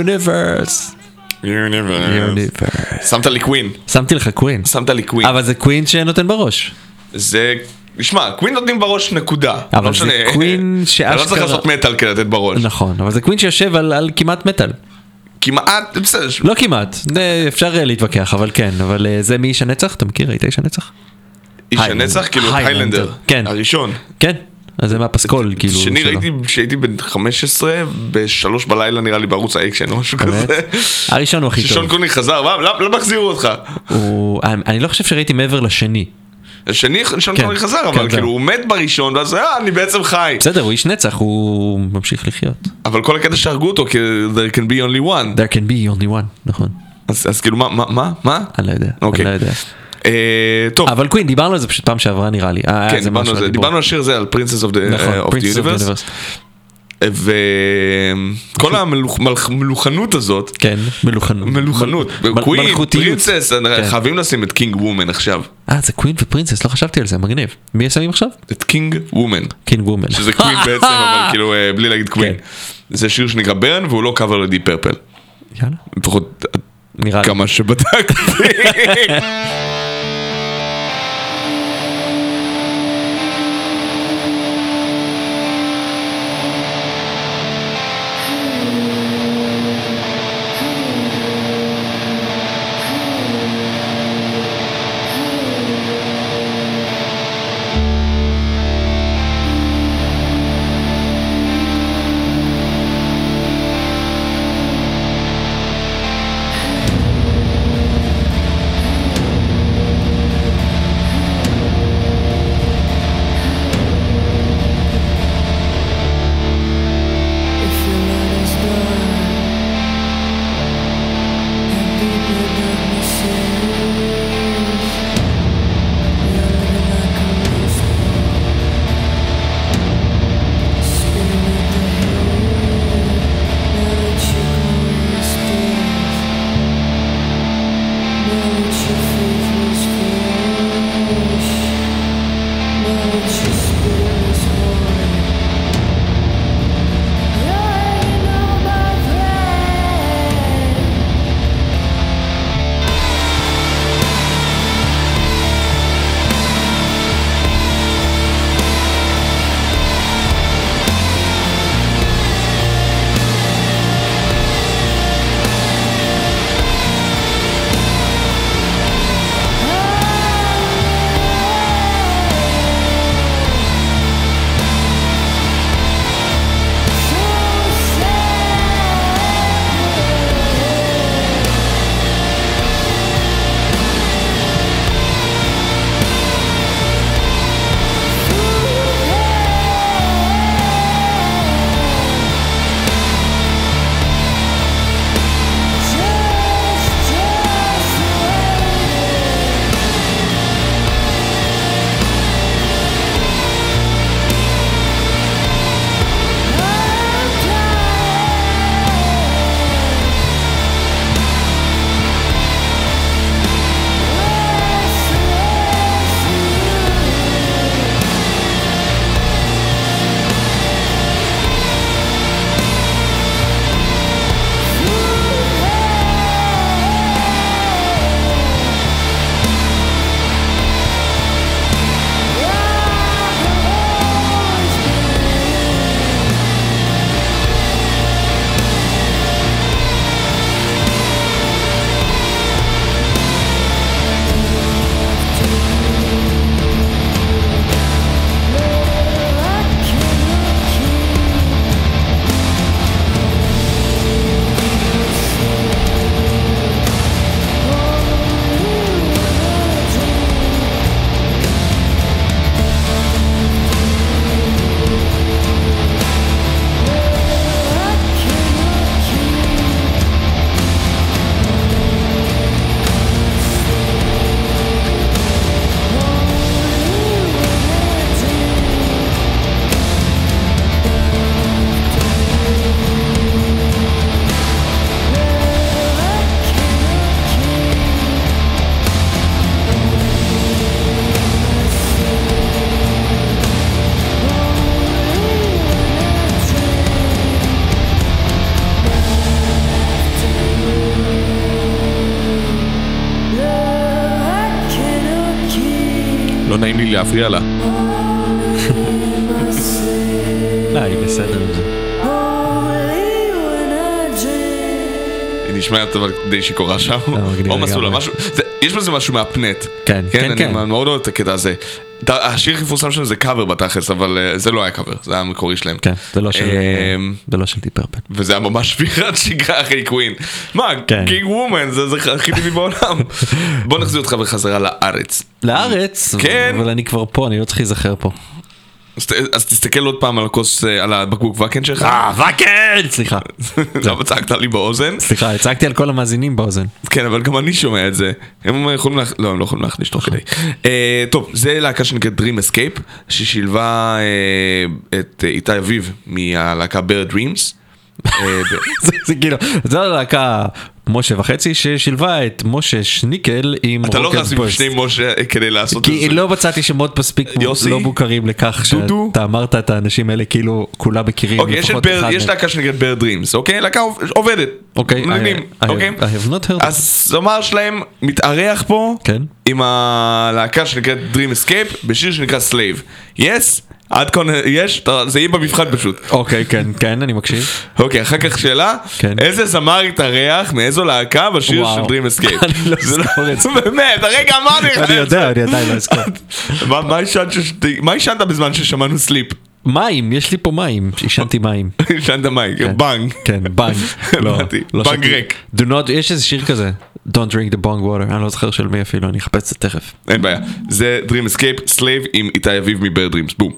יוניברס. יוניברס. שמת לי קווין. שמתי לך קווין. שמת לי קווין. אבל זה קווין שנותן בראש. זה... שמע, קווין נותנים בראש נקודה. אבל לא זה משנה. קווין אתה לא צריך שאשכרה- לעשות מטאל כדי לתת בראש. נכון, אבל זה קווין שיושב על, על כמעט מטאל. כמעט, בסדר. לא כמעט, אפשר אה, להתווכח, אבל כן, אבל אה, זה מאיש הנצח, אתה מכיר? היית איש הנצח? איש הנצח, כאילו. היילנדר. כן. הראשון. כן, אז זה מהפסקול, כאילו. שני. ראיתי כשהייתי בן 15, בשלוש בלילה נראה לי בערוץ האקשן או משהו? כזה. הראשון הוא הכי ששון טוב. קונרי חזר, מה, למה החזירו אותך? אני לא חושב שראיתי מעבר לשני. השני, שון כן, קונרי חזר, כן, אבל זהו. כאילו הוא מת בראשון, ואז אה, אני בעצם חי. בסדר, הוא איש נצח, הוא ממשיך לחיות. אבל כל הקטע שהרגו אותו, there can be only one. There can be only one, נכון. אז אז כאילו מה, מה, מה? מה? אני לא יודע, אוקיי. אני לא יודע. אה, טוב, אבל Queen, דיברנו על זה פשוט פעם שעברה נראה לי. אה, כן, זה דיברנו על זה. דיברנו על השיר הזה, על of the Universe, Universe. וכל המלוכנות הזאת, כן, מלוכנות. מלוכנות, מל- Queen. Princes, כן. חייבים לשים את King Woman עכשיו, אה, זה Queen ו Princes, לא חשבתי על זה, מגניב. מי שמים עכשיו? את King Woman, King Woman. שזה Queen בעצם, אבל כאילו אה, בלי להגיד Queen. כן. זה שיר שנקרא Burn והוא לא קאבר ל Deep Purple, יאללה, לפחות נראה לי. כמה שבדקתי. לא לי להפריע לה. לא, היא בסדר עם זה. היא נשמעת אבל די שיכורה שם. מגניב או מסלולה. משהו, זה- יש בזה משהו מהפנט. כן, כן, כן. אני מאוד אוהב את הקטע הזה. השיר הכי מפורסם שלהם זה קאבר בתכלס, אבל אה, זה לא היה קאבר, זה היה המקורי שלהם. כן, זה לא של... אמ, זה לא של Deep Purple. וזה היה ממש שבירת שגרה אחרי Queen. מה, כן. King Woman, זה זה הכי טבעי בעולם. בוא נחזיר אותך בחזרה לארץ. לארץ? כן. אבל אני כבר פה, אני לא צריך להיזכר פה. אז תסתכל עוד פעם על הכוס, אה, על הבקבוק וקן שלך. אה, וקן! סליחה. למה צעקת לי באוזן? סליחה, הצגתי על כל המאזינים באוזן. כן, אבל גם אני שומע את זה. הם יכולים להכ... לא, הם לא יכולים להכניס תוך כדי. אה, טוב, זה להקה שנקראת Dream Escape, ששילבה אה, את איתי אביב מהלהקה Bear Dreams. אה, זה כאילו, זו הלהקה משה וחצי ששילבה את משה שניקל עם אתה לא רוקר יכול לשים בוסט. שני משה אה, כדי לעשות את כי זה. לא מצאתי שמות מספיק? לא מוכרים לכך? שאתה אמרת את האנשים האלה כאילו כולם מכירים אוקיי, יש. להקה שנקראת Bear Dreams, אוקיי? להקה עוב- עובדת. אוקיי, I- I- אוקיי? I have not heard. אז זמר שלהם מתארח פה כן. עם הלהקה שנקראת Dream Escape בשיר שנקרא Slave. יס? עד כאן יש? זה יהיה במבחן פשוט. אוקיי, כן, כן, אני מקשיב. אוקיי, אחר כך שאלה, כן. איזה זמר התארח מאיזו להקה בשיר. של Dream Escape? אני לא זה זוכר את זה. באמת, הרגע אמרתי לך אני. יודע, אני עדיין לא אזכור. מה- עישנת בזמן ששמענו Sleep? מים, יש לי פה מים, עישנתי מים. עישנת מים, בנג. כן, בנג. לא. לא בנג. ריק. Do not, יש איזה שיר כזה, Don't drink the bong water, אני לא זוכר של מי אפילו, אני אחפש את זה תכף. אין בעיה. זה Dream Escape, Slave עם איתי אביב מבר דרימס, בום.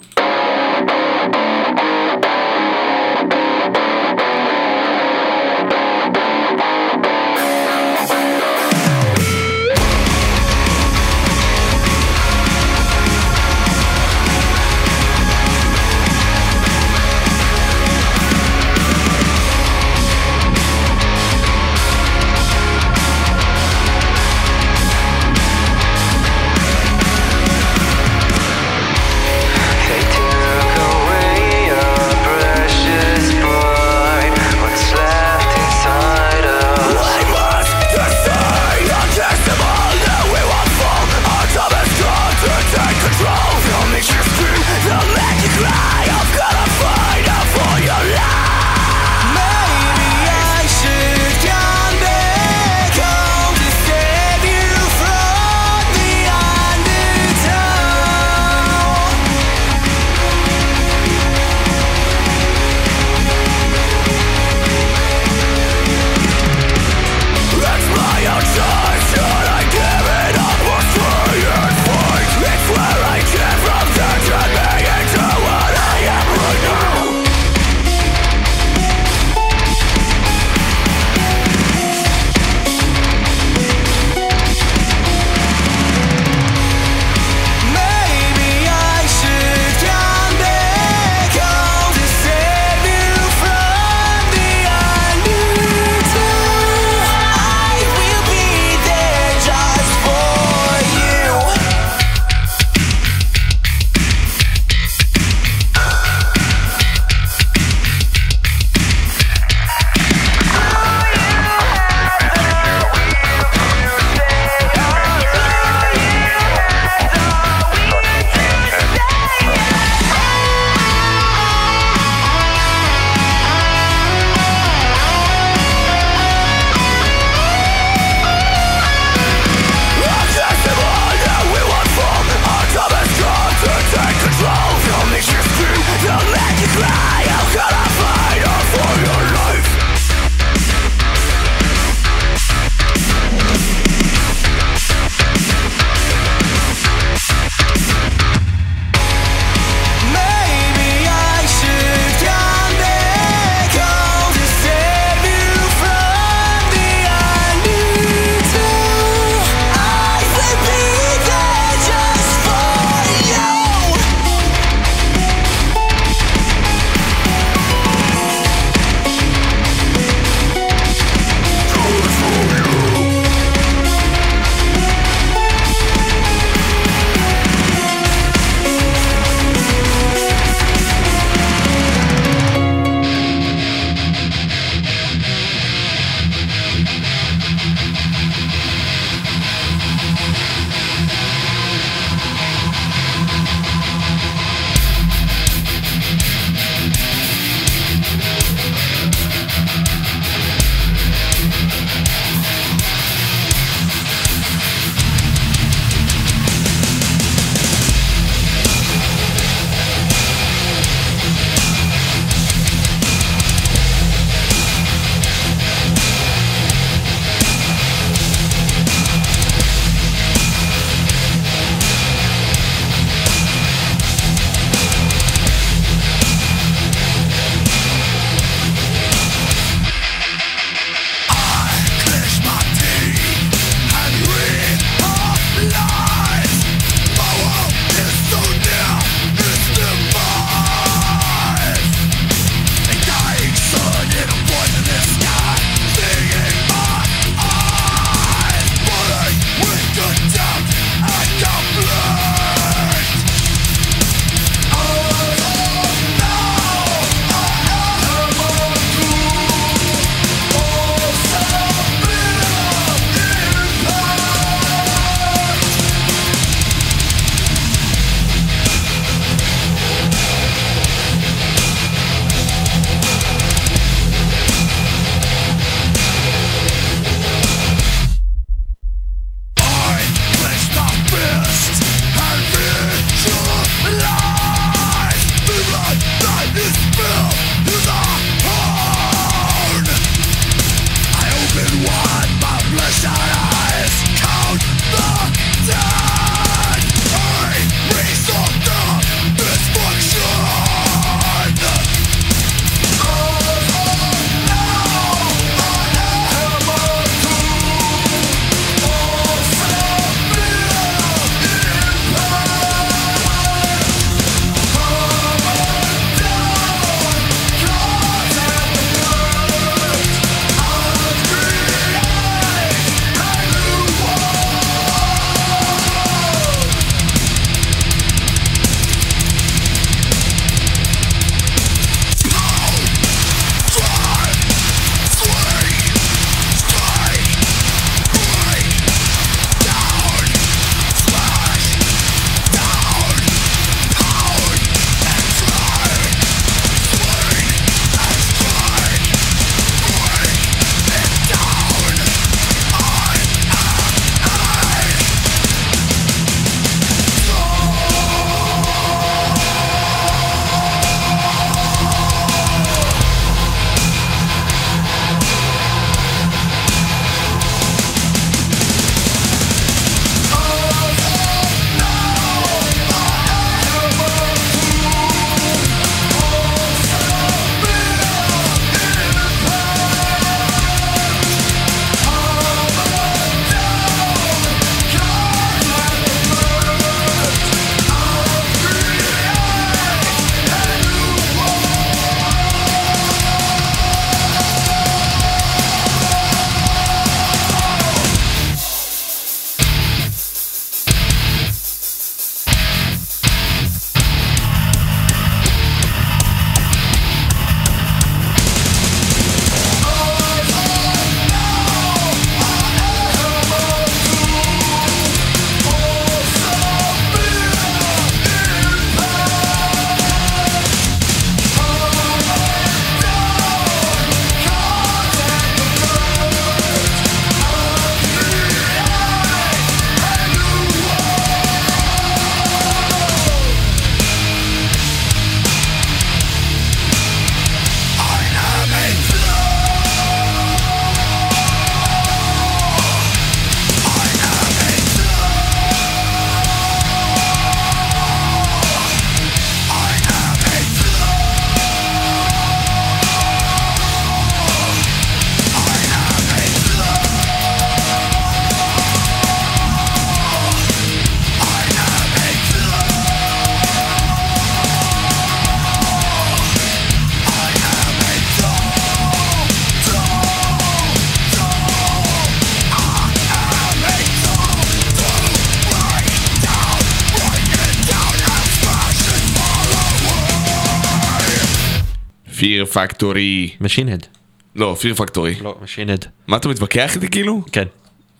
Fear Factory. Machine Head. לא, Fear Factory. לא, Machine Head. מה אתה מתווכח איתי כאילו? כן.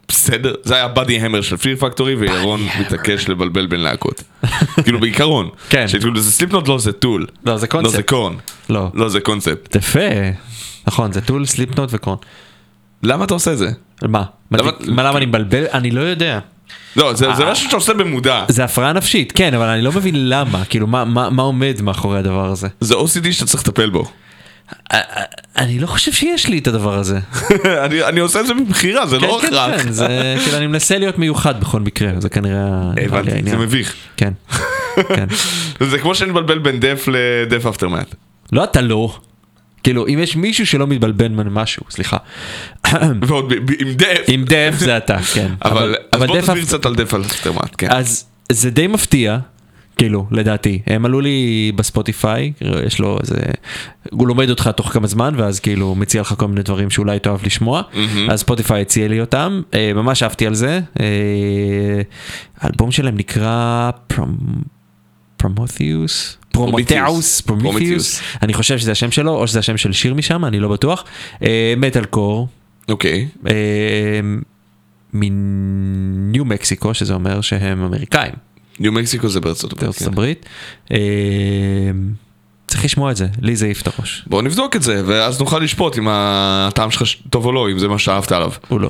בסדר, זה היה Body Hammer של Fear Factory וירון מתעקש לבלבל בין להקות. כאילו בעיקרון. כן. שכאילו זה Slipknot לא זה Tool. לא, זה לא קונספט. זה Korn. לא. לא זה קונספט. יפה. נכון, זה Tool, Slipknot ו Korn. למה אתה עושה את זה? מה? למה- מה למה אני מבלבל? אני לא יודע. לא, זה אה. משהו שאתה עושה במודע. זה הפרעה נפשית, כן, אבל אני לא מבין למה, כאילו מה עומד מאחורי הדבר הזה. זה OCD שאתה צריך לטפל בו. אני לא חושב שיש לי את הדבר הזה. אני אני עושה את זה מבחירה, זה לא כן, כן, הכרח. כן, זה כאילו אני מנסה להיות מיוחד בכל מקרה, זה כנראה הבנתי, זה. מביך. כן, כן. זה כמו שאני מבלבל בין דף לדף אפטרמט. לא אתה לא. כאילו אם יש מישהו שלא מתבלבל ממשהו, סליחה. ועוד עם דף. עם דף זה אתה, כן. אבל אז בוא תסביר קצת על דף אפטרמט, כן. אז זה די מפתיע, כאילו, לדעתי. הם עלו לי בספוטיפיי, יש לו איזה... הוא לומד אותך תוך כמה זמן, ואז כאילו מציע לך כל מיני דברים שאולי תאהב לשמוע. אז ספוטיפיי הציע לי אותם, אה, ממש אהבתי על זה. אה, האלבום שלהם נקרא פרומותיוס. פרומותאוס, פרומיתיוס, אני חושב שזה השם שלו, או שזה השם של שיר משם, אני לא בטוח. מטאל קור, אוקיי. אה, מניו מקסיקו, שזה אומר שהם אמריקאים. ניו מקסיקו זה בארצות הברית. בארצות כן. הברית. אה, צריך לשמוע את זה, לי זה העיף את הראש. בוא נבדוק את זה, ואז נוכל לשפוט אם הטעם שלך טוב או לא, אם זה מה שאהבת עליו. הוא לא.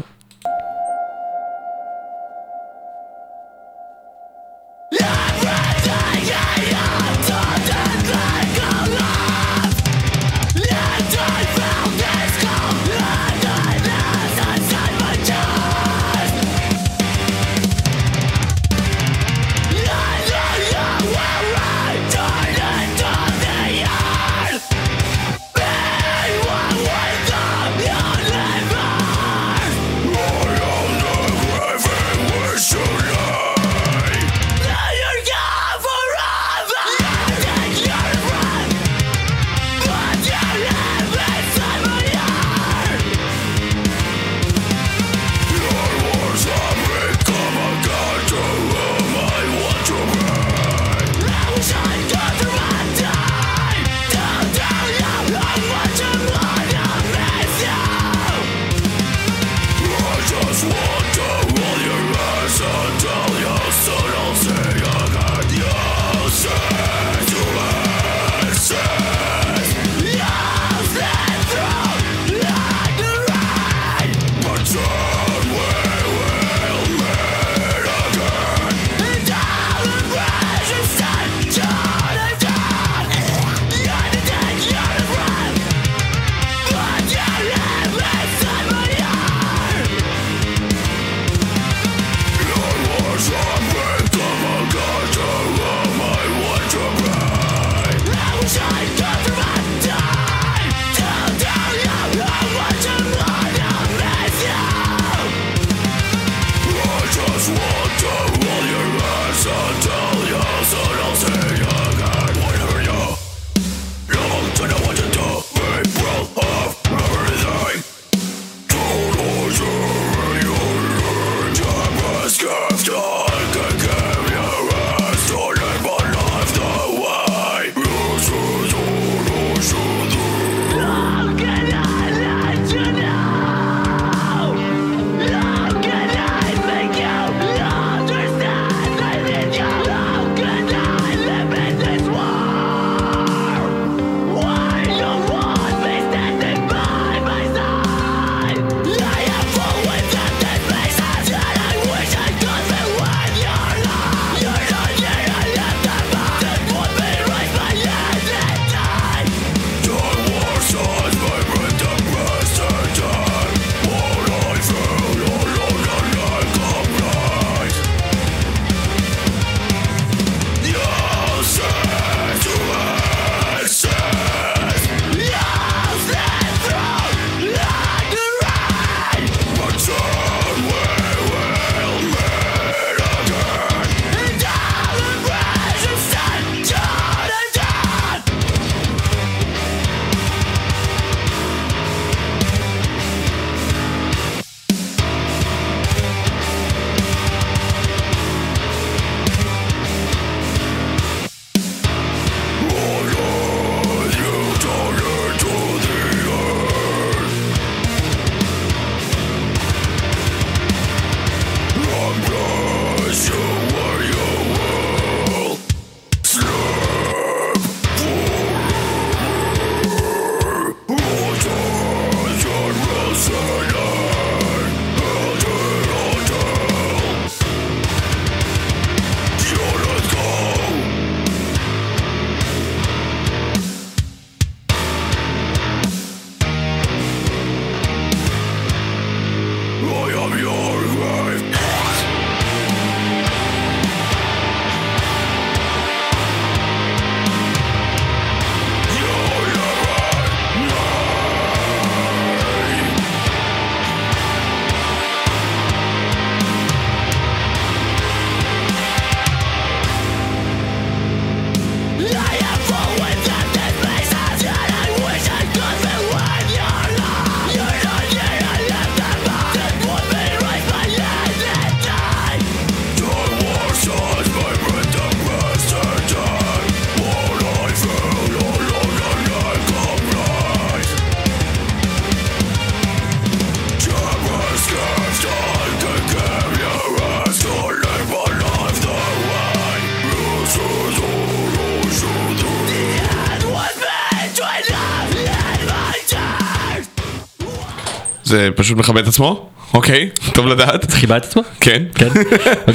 פשוט מכבד את עצמו? אוקיי, טוב לדעת. חיבה את עצמו? כן. כן.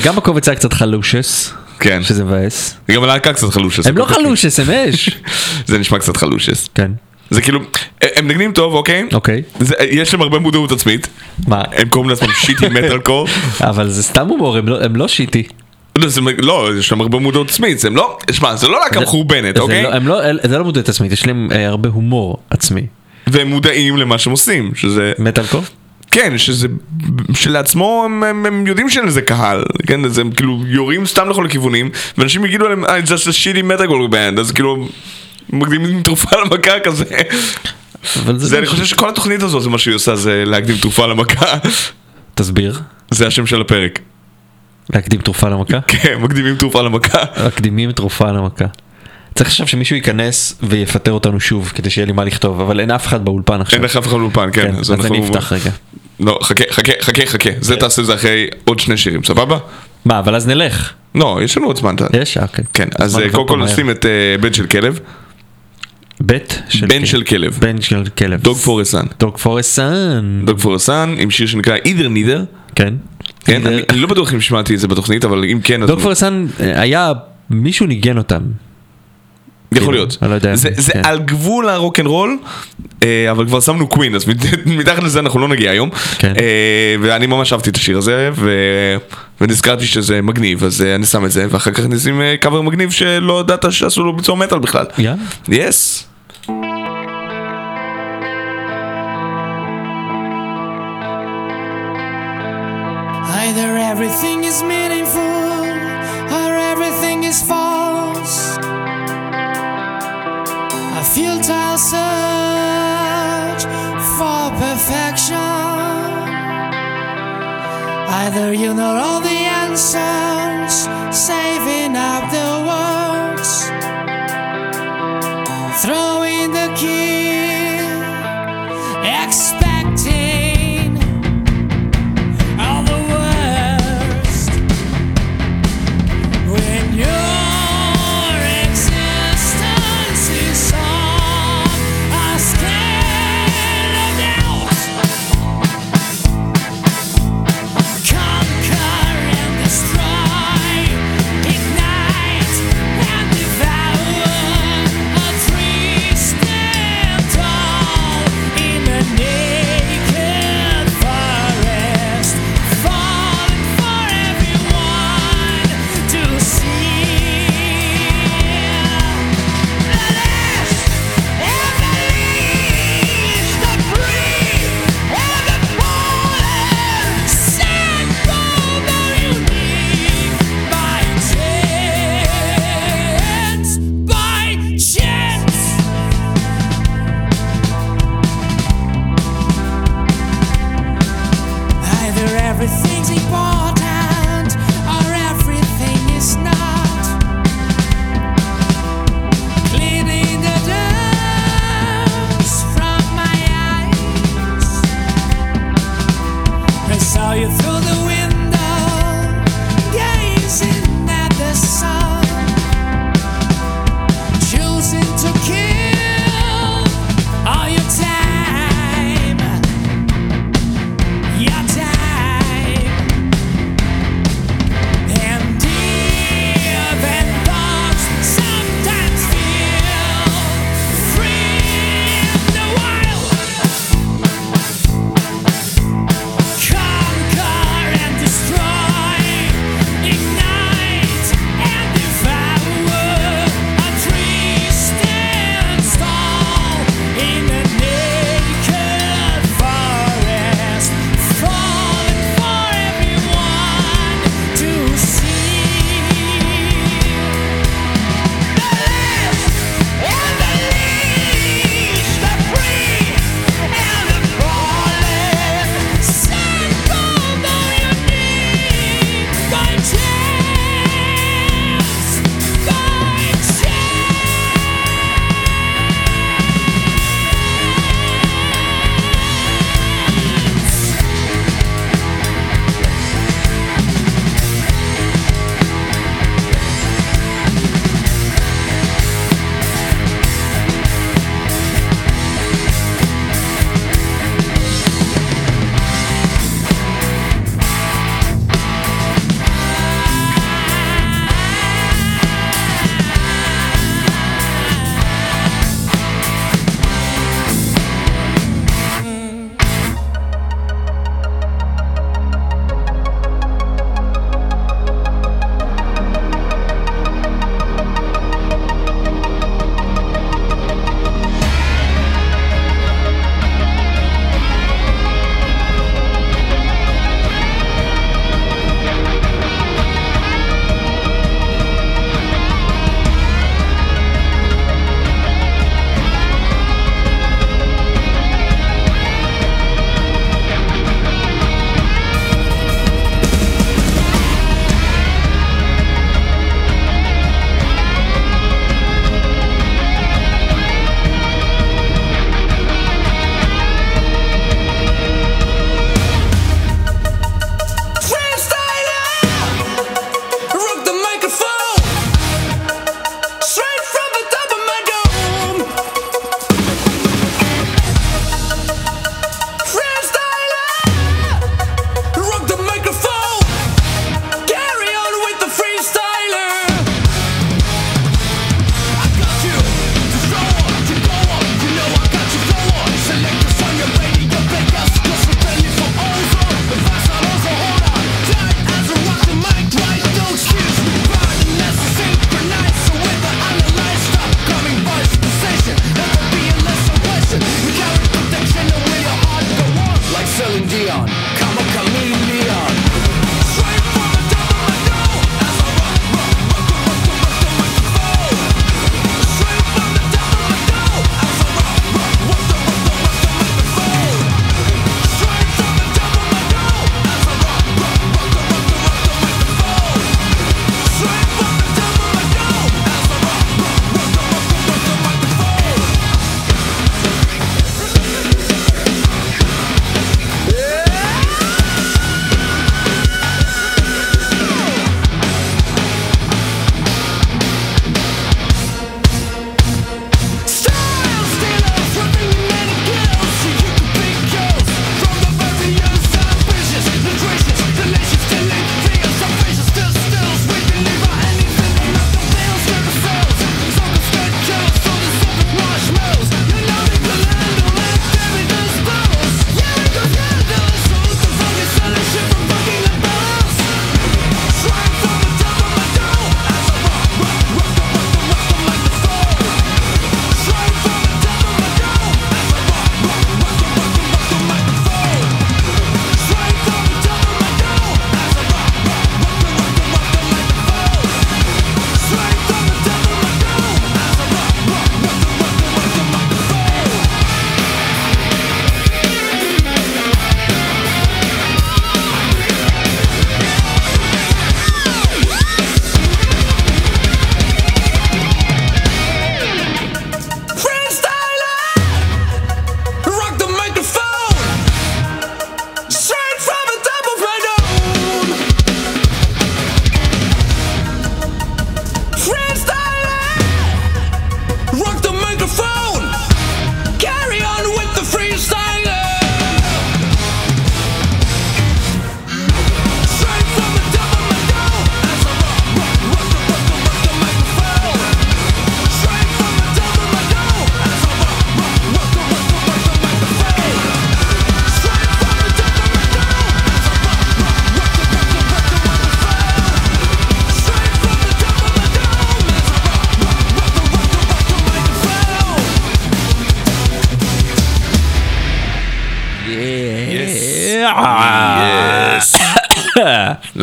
גם הקובץ היה קצת חלושס. כן. שזה מבאס. גם הלהקה קצת חלושס. הם לא חלושס, הם אש. זה נשמע קצת חלושס. כן. זה כאילו, הם נגנים טוב, אוקיי? אוקיי. זה- יש להם הרבה מודעות עצמית. מה? הם קוראים לעצמם שיטי מטאל קור. אבל זה סתם הומור, הם לא- הם לא שיטי. לא, זה- לא, יש להם הרבה מודעות עצמית. הם לא, שמע, זה לא להקה מחורבנת, זה אוקיי? לא- הם לא- זה לא מודעות עצמית, יש להם אה, הרבה הומור עצמי. והם מודעים למה שהם עושים, שזה... מטאל קור? כן, שזה שלעצמו הם, הם, הם יודעים שאין לזה קהל, כן, אז הם כאילו יורים סתם לכל הכיוונים, ואנשים יגידו להם, אה, it's just a shitty medical band, אז כאילו, מקדימים תרופה למכה כזה. אבל זה, זה אני. חושב שכל התוכנית הזאת, זה מה שהיא עושה, זה להקדים תרופה למכה. תסביר. זה השם של הפרק. להקדים תרופה למכה? כן, מקדימים תרופה למכה. מקדימים תרופה למכה. צריך עכשיו שמישהו ייכנס ויפטר אותנו שוב כדי שיהיה לי מה לכתוב אבל אין אף אחד באולפן עכשיו. אין לך אף אחד באולפן, כן. כן, אז אני אנחנו- אפתח רגע. לא, חכה, חכה, חכה, חכה. זה תעשה את זה אחרי עוד שני שירים, סבבה? מה אבל אז נלך. לא, יש לנו עוד זמן. יש? אה, אוקיי. כן, אז אה, קודם כל. נשים את אה, בן של כלב. בית של בן. של כלב. בן של כלב. דוג פורסן. דוג פורסן. דוג פורסן עם שיר שנקרא אידר נידר. כן. כן, אני אני לא בטוח אם שמעתי את זה בתוכנית, אבל אם כן, אז דוג פורסן אה, היה מישהו ניגן אותם. יכול להיות. אני לא יודע. זה זה כן. על גבול הרוקנרול, אה, אבל כבר שמנו קווין, אז מת- מתחת לזה אנחנו לא נגיע היום. כן. אה, ואני ממש אהבתי את השיר הזה, ו- ונזכרתי שזה מגניב, אז אה, אני שם את זה, ואחר כך נשים קאבר מגניב שלא ידעת שעשו לו ביצוע מטאל בכלל. יאללה. יס. Either everything is meaningful futile search for perfection. Either you know all the answers, saving up the words, throwing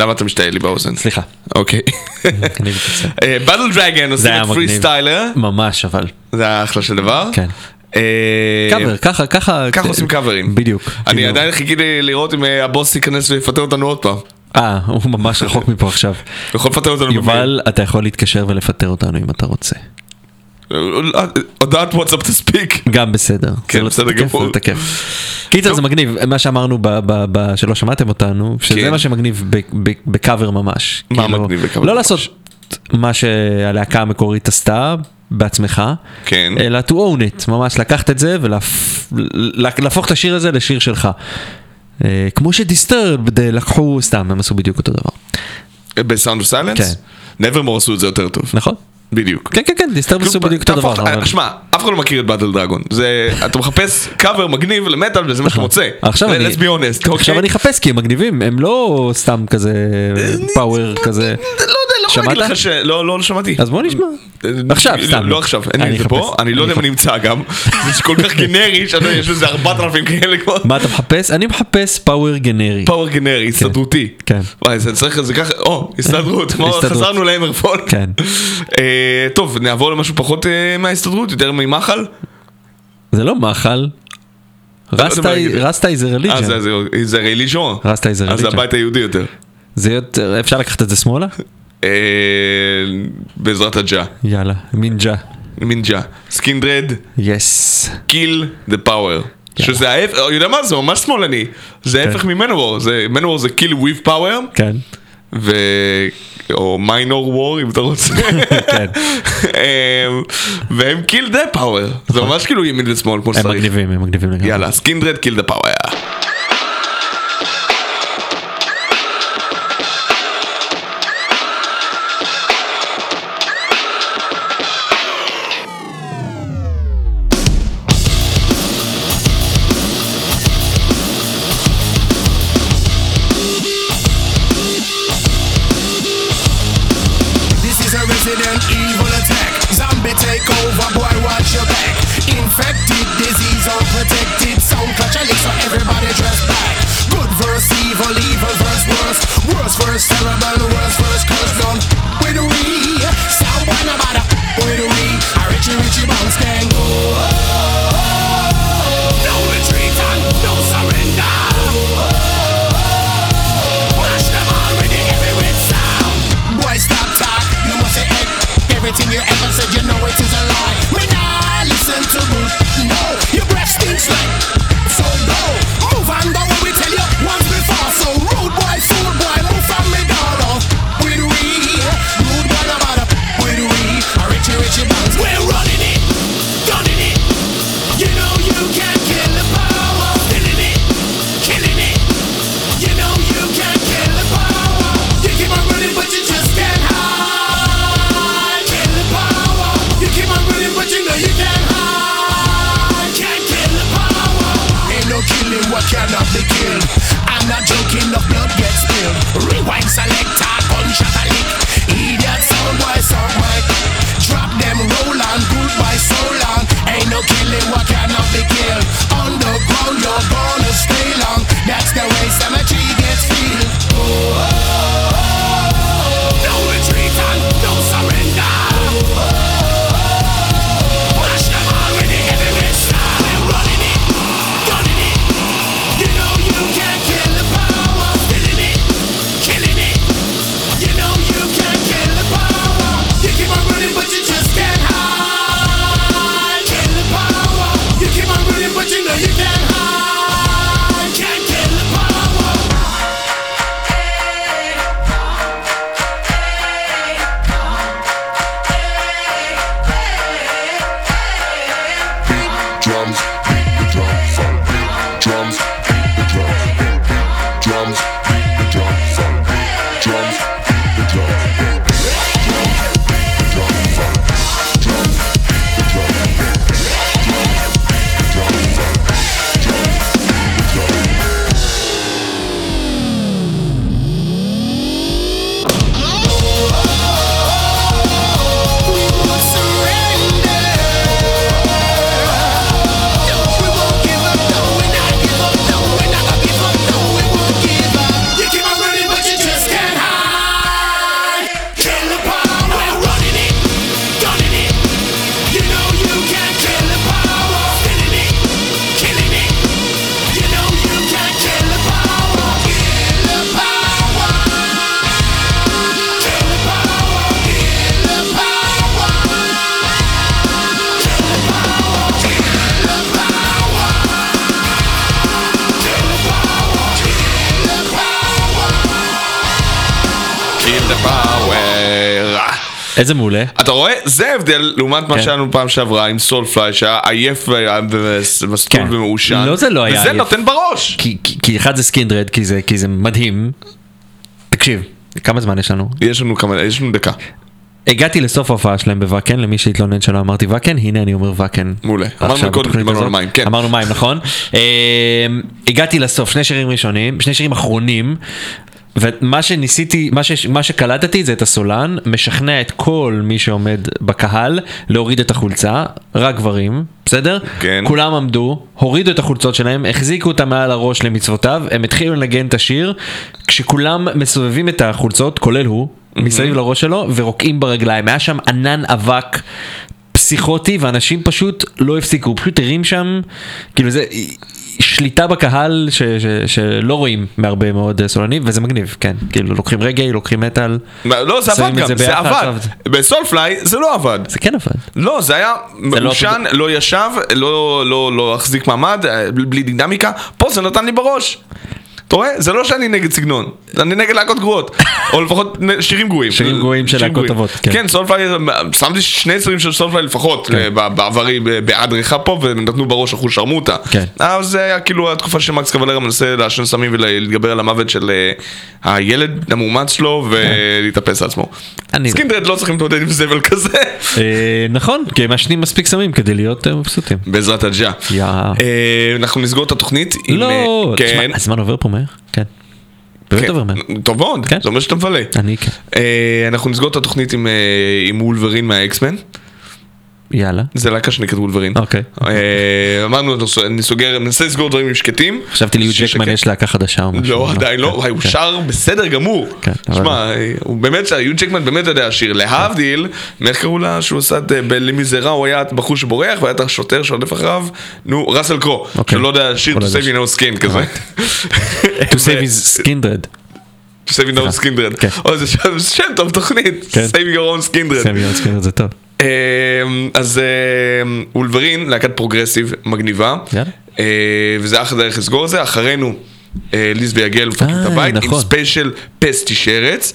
למה אתה משתעל לי באוזן? סליחה. אוקיי. Battle Dragon עושים היה את. Firestarter, ממש אבל. זה היה אחלה של דבר. כן. אה, קאבר, ככה, ככה. ככה עושים קאברים. בדיוק. אני עדיין חיכיתי לראות אם אה, הבוס ייכנס ויפטר אותנו עוד פעם. אה, הוא ממש רחוק מפה עכשיו. הוא יכול לפטר אותנו. יובל, אתה יכול להתקשר ולפטר אותנו אם אתה רוצה. הודעת וואטסאפ תספיק. גם בסדר. כן, לא- בסדר גמור. קיצר זה מגניב, מה שאמרנו שלא שמעתם אותנו, שזה כן. מה שמגניב בקאבר ממש. מה כאילו, מגניב בקאבר לא ממש? לעשות מה שהלהקה המקורית עשתה בעצמך, כן. אלא to own it, ממש לקחת את זה ולהפוך את השיר הזה לשיר שלך. אה, כמו ש Disturbed לקחו, סתם, הם עשו בדיוק אותו דבר. ב Sound of Silence? כן. Nevermore עשו את זה יותר טוב. נכון? בדיוק. כן, כן, כן, Disturbed עשו בדיוק אותו דבר. תהפוך- אבל- שמע, אף אחד לא מכיר את באטל דרגון. זה, אתה מחפש קאבר מגניב למטאל וזה מה שאתה מוצא. עכשיו אני, let's be honest, עכשיו אוקיי? אני אחפש כי הם מגניבים, הם לא סתם כזה פאוור כזה. לא יודע, יכול להגיד שמעת? לך. לא, לא, לא שמעתי. אז בוא נשמע. עכשיו, לא, סתם. לא עכשיו, אין לי את זה. פה, אני לא יודע אם אני אמצא גם. זה כל כך גנרי, שאתה יודע, יש איזה 4,000 כאלה כבר. מה אתה מחפש? אני מחפש פאוור גנרי. פאוור גנרי, הסתדרותי. כן. וואי, זה צריך, זה ככה, או, הסתדרות. חזרנו ל HammerFall. כן. אה, טוב, נעבור למשהו פחות אה, מההסתדרות, יותר ממחל. זה לא מחל. יודע מה להגיד. רסטאי זה אה, זה- religion. זה- זה religion. רסטאי זה אז זה. הבית היהודי יותר. זה יותר, אפשר לקחת את זה שמאלה? אה, בעזרת הג'ה. יאללה, מינג'ה. מינג'ה. Skindred, yes. Kill the Power. שזה ההפך, יודע מה זה ממש שמאלני. זה ההפך מ Manowar, Manowar זה Kill with Power, כן. ו... או Man o' War אם אתה רוצה. כן. אמ, והם Kill the Power. זה ממש כאילו ימין ושמאל כמו הם שצריך. מגניבים, הם מגניבים לגמרי. יאללה, Skindred Kill the Power. Resident Evil attack. Zombie takeover, boy, watch your back. Infected, disease unprotected. Sound clutch a lick, so everybody dress back. Good verse evil, evil verse worse. Worse verse terrible, worse verse curse down. With we, sound boy no matter. With we, a Richie Richie bounce gang. No איזה מעולה. אתה רואה? זה ההבדל לעומת מה כן. שהיה לנו פעם שעברה עם Soulfly שהיה עייף והיה מסטול כן. ומעושן. לא, זה לא היה וזה עייף. נותן בראש. כי, אחד זה Skindred, כי זה, מדהים. תקשיב, כמה זמן יש לנו? יש לנו כמה, יש לנו דקה. הגעתי לסוף ההופעה שלהם בוואקן, למי שהתלונן שלא אמרתי ואקן, הנה אני אומר ואקן. מעולה. אמרנו קודם, דיברנו על. מים, כן. אמרנו מים, נכון? אה, הגעתי לסוף, שני שירים ראשונים, שני שירים אחרונים. ומה שניסיתי, מה, ש, מה שקלטתי זה את הסולן, משכנע את כל מי שעומד בקהל להוריד את החולצה, רק גברים, בסדר? כן. כולם עמדו, הורידו את החולצות שלהם, החזיקו אותם מעל הראש למצוותיו, הם התחילו לנגן את השיר, כשכולם מסובבים את החולצות, כולל הוא, מסביב לראש שלו, ורוקעים ברגליים. היה שם ענן אבק. פסיכוטי ואנשים פשוט לא הפסיקו, הוא פשוט הרים שם, כאילו זה שליטה בקהל ש, ש, שלא רואים מהרבה מאוד סולנים וזה מגניב, כן, כאילו לוקחים רגעי, לוקחים מטאל, לא, זה עבד גם, זה זה עבד. בסולפליי זה לא עבד. זה כן עבד. לא, זה היה לא מעושן, לא ישב, לא- לא לא החזיק מעמד, אה, בלי דינמיקה. פה זה נתן לי בראש. אתה רואה? זה לא שאני נגד סגנון, אני נגד להקות גרועות. או לפחות שירים גרועים. שירים גרועים של להקות. טובות, כן. כן, סולפליי, שמתי שני סרטים של סולפליי לפחות, כן. אה, בעברי בעד ריחה פה, והם נתנו בראש אחוז שרמוטה. כן. אז זה היה כאילו התקופה שמקס קבלרה מנסה לעשן סמים ולהתגבר על המוות של אה, הילד המאומץ שלו ולהתאפס על עצמו. Skindred לא צריכים להתמודד עם זבל כזה. אה, נכון, כי הם מעשנים מספיק סמים כדי להיות מבסוטים. בעזרת הג'ה. אנחנו נסגור את התוכנית. לא, כן. הזמן עובר פה מהר, כן. באמת כן. עובר מהר. טוב מאוד, כן. זה אומר שאתה מבלה. אני כן. אה, אנחנו נסגור את התוכנית עם, אה, עם Wolverine מה X-Men. יאללה. זה להקה שנקראת Wolverine. אוקיי. אה, אמרנו, אני סוגר, מנסה לסגור דברים עם שקטים. חשבתי לי ששקט. ג'קמן יש להקה חדשה או משהו. לא, עדיין לא, וואי, הוא כן. שר בסדר גמור. כן, שמע, הוא באמת, שר, יו ג'קמן באמת יודע לשיר. להבדיל, מאיך קראו לה שהוא עשה את אה, בלמיזרה, הוא היה בחור שבורח, והיה את השוטר שרודף אחריו, נו, ראסל קרו, אוקיי. שלא יודע to לא יודע save your own skin כזה. To save his skindred. to save your own skindred. כן. אוי, זה שם- טוב, תוכנית, כן. save your own skindred. save your skindred זה טוב. אמ, אז אמ, Wolverine, להקת progressive מגניבה. אה, וזה אחלה דרך לסגור את זה, אחרינו. אה, ליז ויגל מפרקים את אה, הבית עם נכון. ספיישל פסטי שרץ.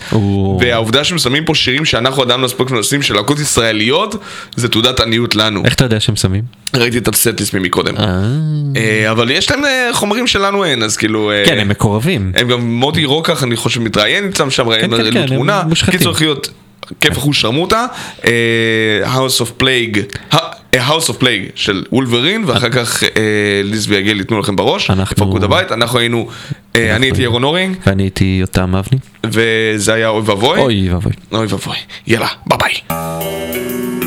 והעובדה שהם שמים פה שירים שאנחנו עדיין לא הספקנו לשים של להקות ישראליות זה תעודת עניות לנו איך אתה יודע שהם שמים? ראיתי את ה setlist ממקודם אה, אבל יש להם אה, חומרים שלנו אין אז כאילו אה, כן, הם מקורבים. הם גם מוטי רוקח אני חושב מתראיין איתם שם ראינו כן, כן, הם תמונה. קיצור כיף אחוז שרמוטה אה, House of Plague אה, House of Plague של Wolverine ואחר כך אה, ליז ויגל ייתנו לכם בראש. אנחנו- תפרקו את הבית. אנחנו היינו אה, אני הייתי ירון אורינג. ואני הייתי יותם אבני. וזה היה אוי ואבוי. אוי ואבוי. אוי ואבוי. יאללה ביי ביי